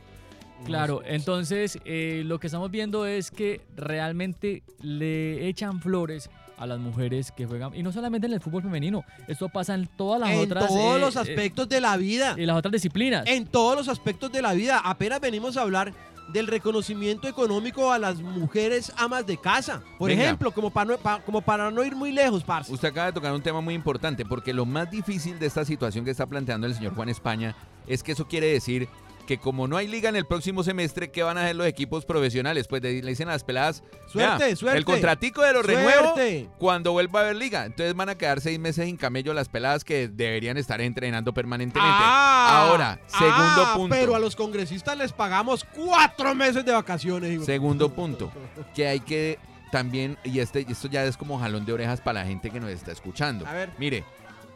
Claro, entonces eh, lo que estamos viendo es que realmente le echan flores a las mujeres que juegan, y no solamente en el fútbol femenino, esto pasa en todas las en otras... todos eh, los eh, aspectos de la vida. y las otras disciplinas. En todos los aspectos de la vida. Apenas venimos a hablar del reconocimiento económico a las mujeres amas de casa. Por Venga. ejemplo, como para, no, pa- como para no ir muy lejos, parce. Usted acaba de tocar un tema muy importante, porque lo más difícil de esta situación que está planteando el señor Juan España es que eso quiere decir que como no hay liga en el próximo semestre, ¿qué van a hacer los equipos profesionales? Pues le dicen a las peladas, Suerte, "Vea, suerte. el contratico de los renuevos Suerte. cuando vuelva a haber liga. Entonces van a quedar seis meses sin camello las peladas que deberían estar entrenando permanentemente. Ah, Ahora, segundo ah, punto. Pero a los congresistas les pagamos cuatro meses de vacaciones. hijo. Segundo punto, que hay que también, y este, esto ya es como jalón de orejas para la gente que nos está escuchando. A ver. Mire,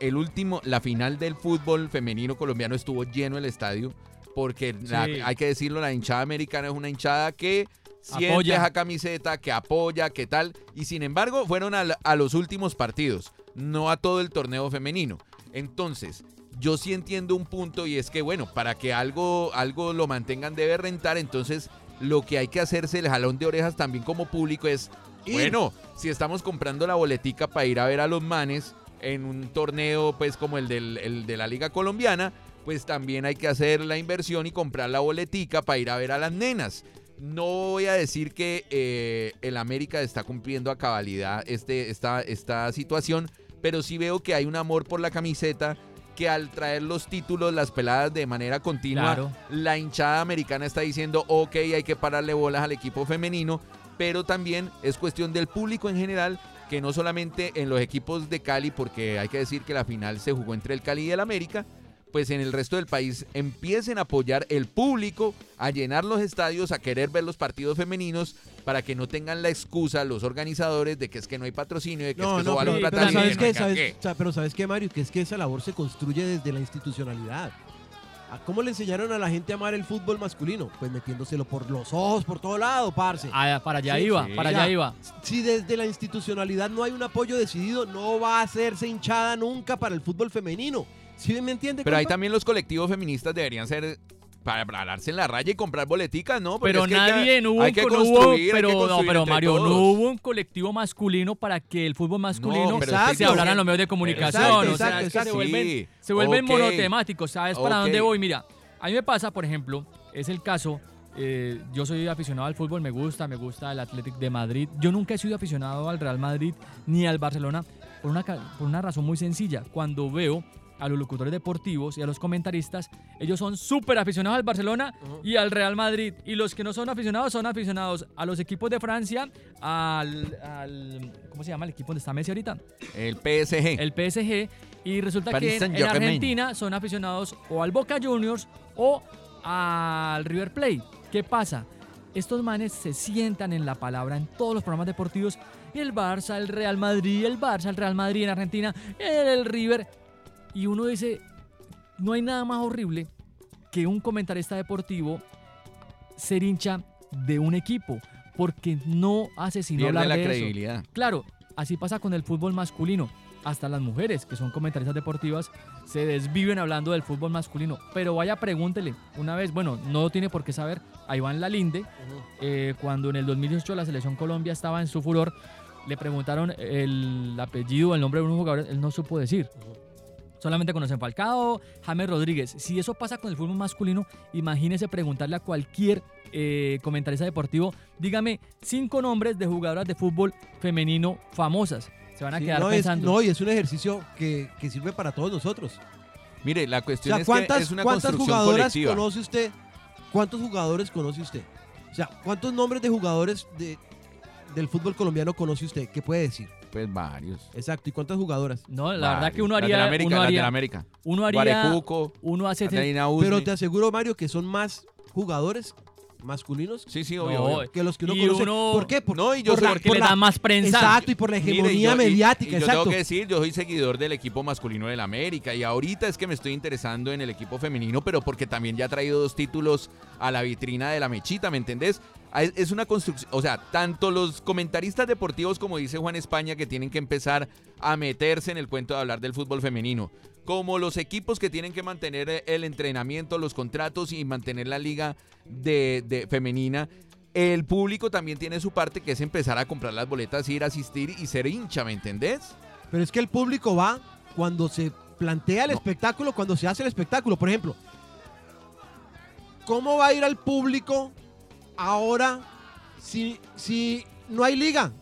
el último, la final del fútbol femenino colombiano estuvo lleno el estadio, porque la- Sí. hay que decirlo, la hinchada americana es una hinchada que siente Apoya. esa camiseta, que apoya, que tal, y sin embargo fueron a, a los últimos partidos, no a todo el torneo femenino. Entonces, yo sí entiendo un punto y es que, bueno, para que algo, algo lo mantengan debe rentar, entonces lo que hay que hacerse el jalón de orejas también como público es, Ir. bueno, si estamos comprando la boletica para ir a ver a los manes en un torneo pues como el, del, el de la Liga Colombiana, pues también hay que hacer la inversión y comprar la boletica para ir a ver a las nenas. No voy a decir que eh, el América está cumpliendo a cabalidad este, esta, esta situación, pero sí veo que hay un amor por la camiseta que al traer los títulos, las peladas de manera continua, Claro. la hinchada americana está diciendo, ok, hay que pararle bolas al equipo femenino, pero también es cuestión del público en general, que no solamente en los equipos de Cali, porque hay que decir que la final se jugó entre el Cali y el América, pues en el resto del país empiecen a apoyar el público, a llenar los estadios, a querer ver los partidos femeninos, para que no tengan la excusa los organizadores de que es que no hay patrocinio, de que es No, que no, vale pero, plata pero ¿sabes no qué? hay ¿Sabes, qué. o sea, pero ¿sabes qué, Mario? Que es que esa labor se construye desde la institucionalidad. ¿A ¿Cómo le enseñaron a la gente a amar el fútbol masculino? Pues metiéndoselo por los ojos, por todo lado, parce. Ah, para allá Sí, iba, sí. para O sea, allá iba. Si desde la institucionalidad no hay un apoyo decidido, no va a hacerse hinchada nunca para el fútbol femenino. ¿Sí me entiende? Pero ahí también los colectivos feministas deberían ser para pararse en la raya y comprar boleticas, ¿no? Porque Pero es que hay que- nadie, no hubo, hay un- que no hubo- construir, hay que pero, no, Mario, todos. no hubo un colectivo masculino para que el fútbol masculino se hablara en los medios de comunicación. Exacto, o sea, exacto, es que se vuelven, Sí, se vuelven ok. monotemáticos. ¿Sabes para dónde voy? Mira, a mí me pasa, por ejemplo, es el caso. eh, yo soy aficionado al fútbol, me gusta, me gusta el Athletic de Madrid. Yo nunca he sido aficionado al Real Madrid ni al Barcelona por una, ca- por una razón muy sencilla. Cuando veo a los locutores deportivos y a los comentaristas, ellos son súper aficionados al Barcelona y al Real Madrid. Y los que no son aficionados son aficionados a los equipos de Francia, al, al- ¿cómo se llama el equipo donde está Messi ahorita? El PSG. El PSG. Y resulta Paris que en, en. Argentina son aficionados o al Boca Juniors o al River Plate. ¿Qué pasa? Estos manes se sientan en la palabra en todos los programas deportivos. El Barça, el Real Madrid, el Barça, el Real Madrid en Argentina, el River. Y uno dice, no hay nada más horrible que un comentarista deportivo ser hincha de un equipo. Porque no hace sino Pierde hablar la de eso. credibilidad. Claro, así pasa con el fútbol masculino. Hasta las mujeres, que son comentaristas deportivas, se desviven hablando del fútbol masculino. Pero vaya, pregúntele una vez, bueno, no tiene por qué saber, a Iván Lalinde, eh, cuando en el 2018 la selección Colombia estaba en su furor, le preguntaron el apellido, el nombre de un jugador, él no supo decir. Solamente conocen Falcao, James Rodríguez. Si eso pasa con el fútbol masculino, imagínese preguntarle a cualquier eh, comentarista deportivo, dígame cinco nombres de jugadoras de fútbol femenino famosas. Se van a Sí, quedar no, es, pensando. no, y es un ejercicio que, que sirve para todos nosotros. Mire, la O cuestión sea, es ¿cuántas, que es una cuántas construcción jugadoras colectiva. conoce usted? ¿Cuántos jugadores conoce usted? O sea, ¿cuántos nombres de jugadores de, del fútbol colombiano conoce usted? ¿Qué puede decir? Pues varios. Exacto. ¿Y cuántas jugadoras? No, la verdad que uno haría. del América, uno las haría, del América. Uno haría. Guarecuco, uno hace. Pero te aseguro, Mario, que son más jugadores masculinos Sí, sí, No, obvio, que los que uno Y conoce. uno- ¿Por qué? Por, No, y yo por soy- la- porque por le la- da más prensa. Exacto, y por la Mire, hegemonía y- mediática, y yo exacto. tengo que decir, yo soy seguidor del equipo masculino del América y ahorita es que me estoy interesando en el equipo femenino, pero porque también ya ha traído dos títulos a la vitrina de la mechita, ¿me entendés? Es una construcción, o sea, tanto los comentaristas deportivos, como dice Juan España, que tienen que empezar a meterse en el cuento de hablar del fútbol femenino, como los equipos que tienen que mantener eh, el entrenamiento, los contratos y mantener la liga de, de femenina. El público también tiene su parte, que es empezar a comprar las boletas, ir a asistir y ser hincha, ¿me entendés? Pero es que el público va cuando se plantea el espectáculo, cuando se hace el espectáculo. Por ejemplo, ¿cómo va a ir al público ahora, si, si no hay liga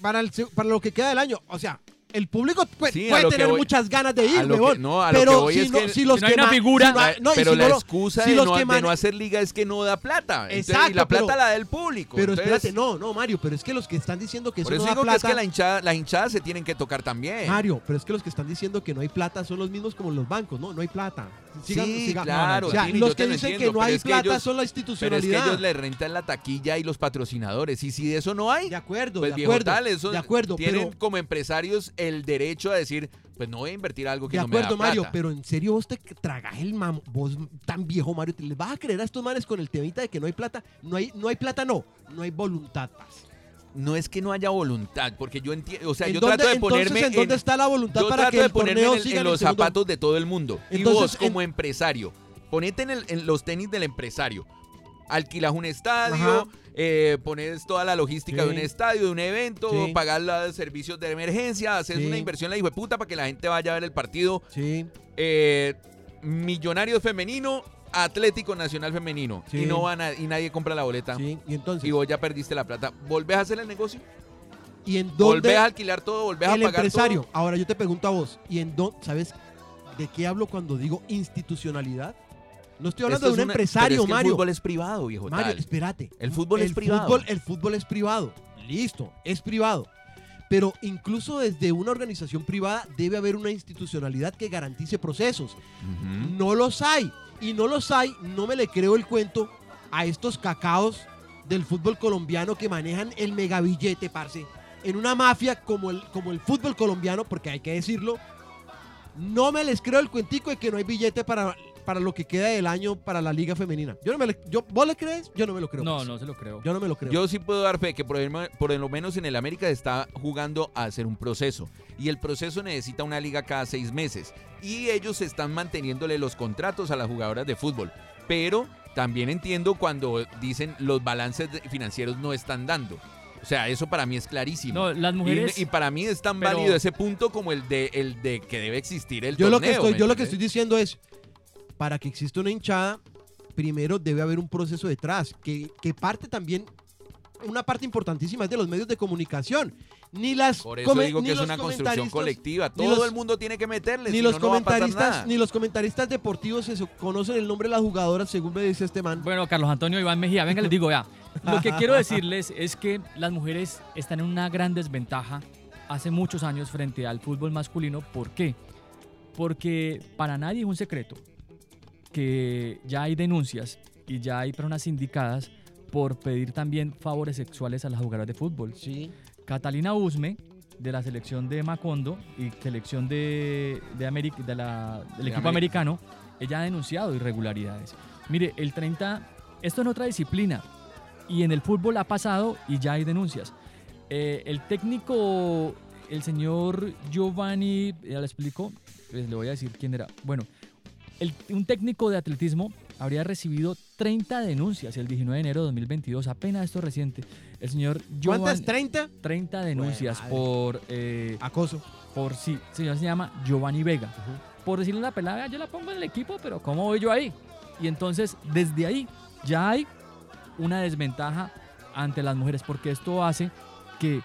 para, el se- para lo que queda del año, o sea, el público puede, Sí, tener voy- muchas ganas de ir, lo que- huevón, no, a lo pero que voy si, es no, que si los si no hay que una ma- figura- si no hay- no, y pero si la no lo- excusa si de, los no, que de mane- no hacer liga es que no da plata. Entonces, y Exacto, la plata pero- la da el público. Pero Entonces, espérate, no, no, Mario, pero es que los que están diciendo que eso Por eso no da digo que plata, es que la hinchada, las hinchadas se tienen que tocar también. Mario, pero es que los que están diciendo que no hay plata son los mismos como los bancos, ¿no? No hay plata. Sigan- sí, sigan- claro. O sea, Tini, los que dicen entiendo, que no hay plata ellos- son la Pero es que institucionalidad. ellos le rentan la taquilla y los patrocinadores. Y si de eso no hay, De acuerdo, pues de viejo acuerdo, tal, eso de acuerdo, tienen pero- como empresarios el derecho a decir, pues no voy a invertir algo que De no me da acuerdo, Mario, plata. pero en serio vos te tragas el mam, vos tan viejo, Mario, ¿te les vas a creer a estos manes con el temita de que no hay plata? No hay, no hay plata, no, no hay voluntad, parce. No es que no haya voluntad, porque yo entiendo, o sea, ¿En yo dónde- trato de entonces, ponerme ¿en dónde está la voluntad yo para trato que de el ponerme torneo en, el- siga en en el los segundo? zapatos de todo el mundo. y vos como en- empresario, ponete en, el- en los tenis del empresario. Alquilas un estadio, eh, pones toda la logística Sí. de un estadio, de un evento, Sí. pagas los servicios de emergencia, haces Sí. una inversión la hijo de puta para que la gente vaya a ver el partido. Sí. Eh, Millonarios femenino, Atlético Nacional femenino. Sí. Y no van a- y nadie compra la boleta. Sí, y entonces, Y vos ya perdiste la plata. ¿Volvés a hacer el negocio? ¿y en ¿Volvés dónde a alquilar todo? ¿Volvés a el pagar empresario? todo? Ahora yo te pregunto a vos, ¿y en dónde, sabes de qué hablo cuando digo institucionalidad? No estoy hablando Esto de un una- empresario, pero es que Mario. El fútbol es privado, viejo. Mario, tal. espérate. El fútbol es privado. Fútbol, el fútbol es privado. Listo, es privado. Pero incluso desde una organización privada debe haber una institucionalidad que garantice procesos. No los hay. Y no los hay, no me le creo el cuento a estos cacaos del fútbol colombiano que manejan el megabillete, parce. En una mafia como el, como el fútbol colombiano, porque hay que decirlo, no me les creo el cuentico de que no hay billete para, para lo que queda del año para la liga femenina. Yo no me le- yo, ¿Vos le crees? Yo no me lo creo. No, parce. no se lo creo. Yo no me lo creo. Yo sí puedo dar fe que por, el- por lo menos en el América se está jugando a hacer un proceso. Y el proceso necesita una liga cada seis meses. Y ellos están manteniéndole los contratos a las jugadoras de fútbol. Pero también entiendo cuando dicen los balances financieros no están dando. O sea, eso para mí es clarísimo. No, las Y- mujeres- Y, para mí es tan pero- válido ese punto como el de, el de que debe existir el yo lo torneo. que estoy, ¿me yo lo que estoy diciendo es, para que exista una hinchada, primero debe haber un proceso detrás, que, que parte también, una parte importantísima es de los medios de comunicación. Ni las Por eso come- digo ni que es los una construcción comentaristas- colectiva. ni Todo los- el mundo tiene que meterle. Ni los no, no va a pasar comentaristas, nada. ni los comentaristas deportivos se conocen el nombre de las jugadoras, según me dice este man. Bueno, Carlos Antonio Iván Mejía, venga, les digo, vea. Lo que [laughs] quiero decirles es que las mujeres están en una gran desventaja hace muchos años frente al fútbol masculino. ¿Por qué? Porque para nadie es un secreto que ya hay denuncias y ya hay personas indicadas por pedir también favores sexuales a las jugadoras de fútbol. Sí. Catalina Usme, de la selección de Macondo y selección de, de, Ameri- de la- del De equipo América. americano, ella ha denunciado irregularidades. Mire, el 30, esto es otra disciplina y en el fútbol ha pasado y ya hay denuncias. Eh, el técnico, el señor Giovanni, ya le explico, pues le voy a decir quién era. Bueno, el- un técnico de atletismo habría recibido 30 denuncias el 19 de enero de 2022, apenas esto reciente. El señor ¿Cuántas? Giovanni- ¿30? 30 denuncias por... eh, Acoso. por sí, el señor se llama Giovanni Vega. Por decirle una pelada, yo la pongo en el equipo, pero ¿cómo voy yo ahí? Y entonces, desde ahí, ya hay una desventaja ante las mujeres, porque esto hace que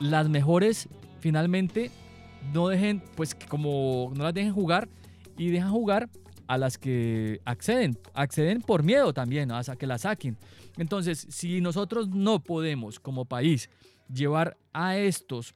las mejores finalmente no dejen, pues como no las dejen jugar y dejan jugar a las que acceden, acceden por miedo también, ¿no? a que la saquen. Entonces, si nosotros no podemos como país llevar a estos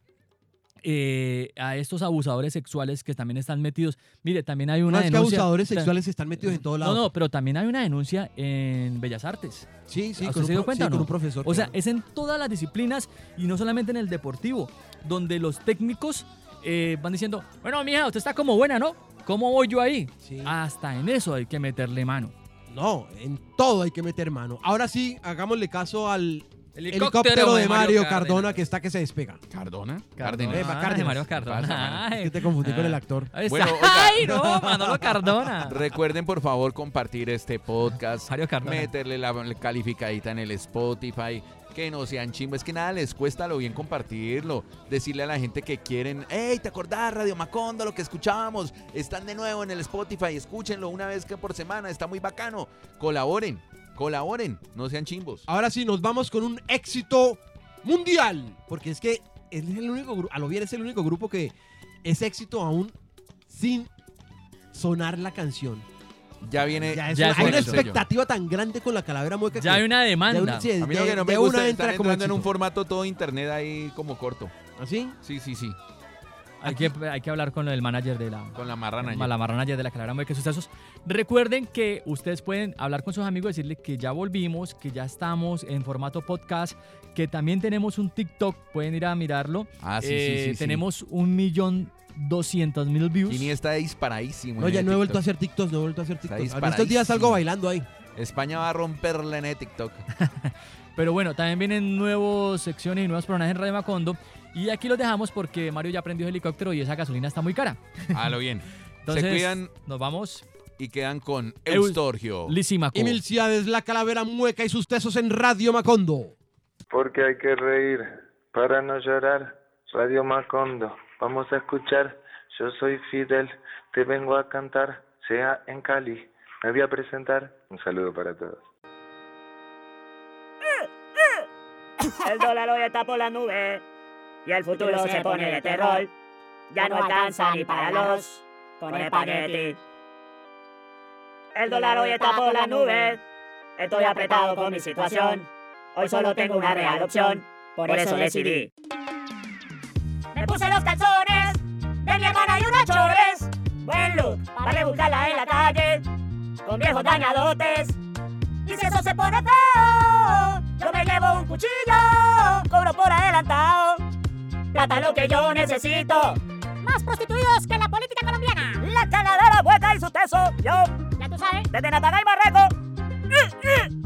eh, a estos abusadores sexuales que también están metidos. Mire, también hay una No, es que denuncia. abusadores sexuales están metidos en todo lado. No, no, pero también hay una denuncia en Bellas Artes. Sí, sí, ¿A con ¿Usted un se dio pro- cuenta sí, con no? un profesor, O sea, claro. es en todas las disciplinas y no solamente en el deportivo, donde los técnicos eh, van diciendo, bueno, mija, usted está como buena, ¿no? ¿Cómo voy yo ahí? Hasta en eso hay que meterle mano. No, en todo hay que meter mano. Ahora sí, hagámosle caso al Helicóptero helicóptero, de Mario. Cardona que está que se despega. ¿Cardona? Cárdenas. Mario Cardona. Ay. Es que te confundí con el Ah. actor. Bueno. [laughs] Ay, no, Manolo Cardona. Recuerden por favor compartir este podcast, Mario Cardona. meterle la, la calificadita en el Spotify, que no sean chimbo, es que nada les cuesta lo bien compartirlo, decirle a la gente que quieren, hey, ¿te acordás Radio Macondo, lo que escuchábamos? Están de nuevo en el Spotify, escúchenlo una vez que por semana, está muy bacano, colaboren. Colaboren, no sean chimbos. Ahora sí, nos vamos con un éxito mundial. Porque es que es el único grupo, a lo bien es el único grupo que es éxito aún sin sonar la canción. Ya viene. Ya es Ya una- es hay un una expectativa tan grande con la calavera mueca Ya que hay una demanda. de una- sí, A mí lo que no me gusta es como entrando en un formato todo internet ahí como corto. ¿Así? Sí, sí, sí. Hay que, hay que hablar con el manager de la, Con la marrana. la manager de la Calavera Mueca y Sucesos. Recuerden que ustedes pueden hablar con sus amigos, decirle que ya volvimos, que ya estamos en formato podcast, que también tenemos un TikTok, pueden ir a mirarlo. Ah, sí, sí, Eh, sí, sí. Tenemos un millón doscientos mil views. Kini está disparadísimo. No, en ya no he vuelto a hacer TikTok, no he vuelto a hacer Está TikTok. En estos días salgo bailando ahí. España va a romperle en el TikTok. [laughs] Pero bueno, también vienen nuevas secciones y nuevos personajes en Radio Macondo. Y aquí los dejamos porque Mario ya aprendió helicóptero y esa gasolina está muy cara. A lo bien. [laughs] Entonces, Se cuidan nos vamos. y quedan con Eu- Eustorgio. Lisimaco. Y mil ciudades, la calavera mueca y sus tesos en Radio Macondo. Porque hay que reír para no llorar. Radio Macondo, vamos a escuchar. Yo soy Fidel, te vengo a cantar. Sea en Cali, me voy a presentar. Un saludo para todos. El dólar hoy está por la nube y el futuro se pone de terror. Ya no alcanza ni para los con espagueti. El dólar hoy está por la nube. Estoy apretado con mi situación. Hoy solo tengo una real opción. Por eso decidí. Me puse los calzones de mi hermana y unas chores. Buen look para rebuscarla en la calle. Con viejos dañadotes. Y si eso se pone feo, yo me llevo un cuchillo, cobro por adelantado plata lo que yo necesito. Más prostituidos que la política colombiana. La canadera hueca y su teso, yo. Ya tú sabes. Desde Natanael Marreco.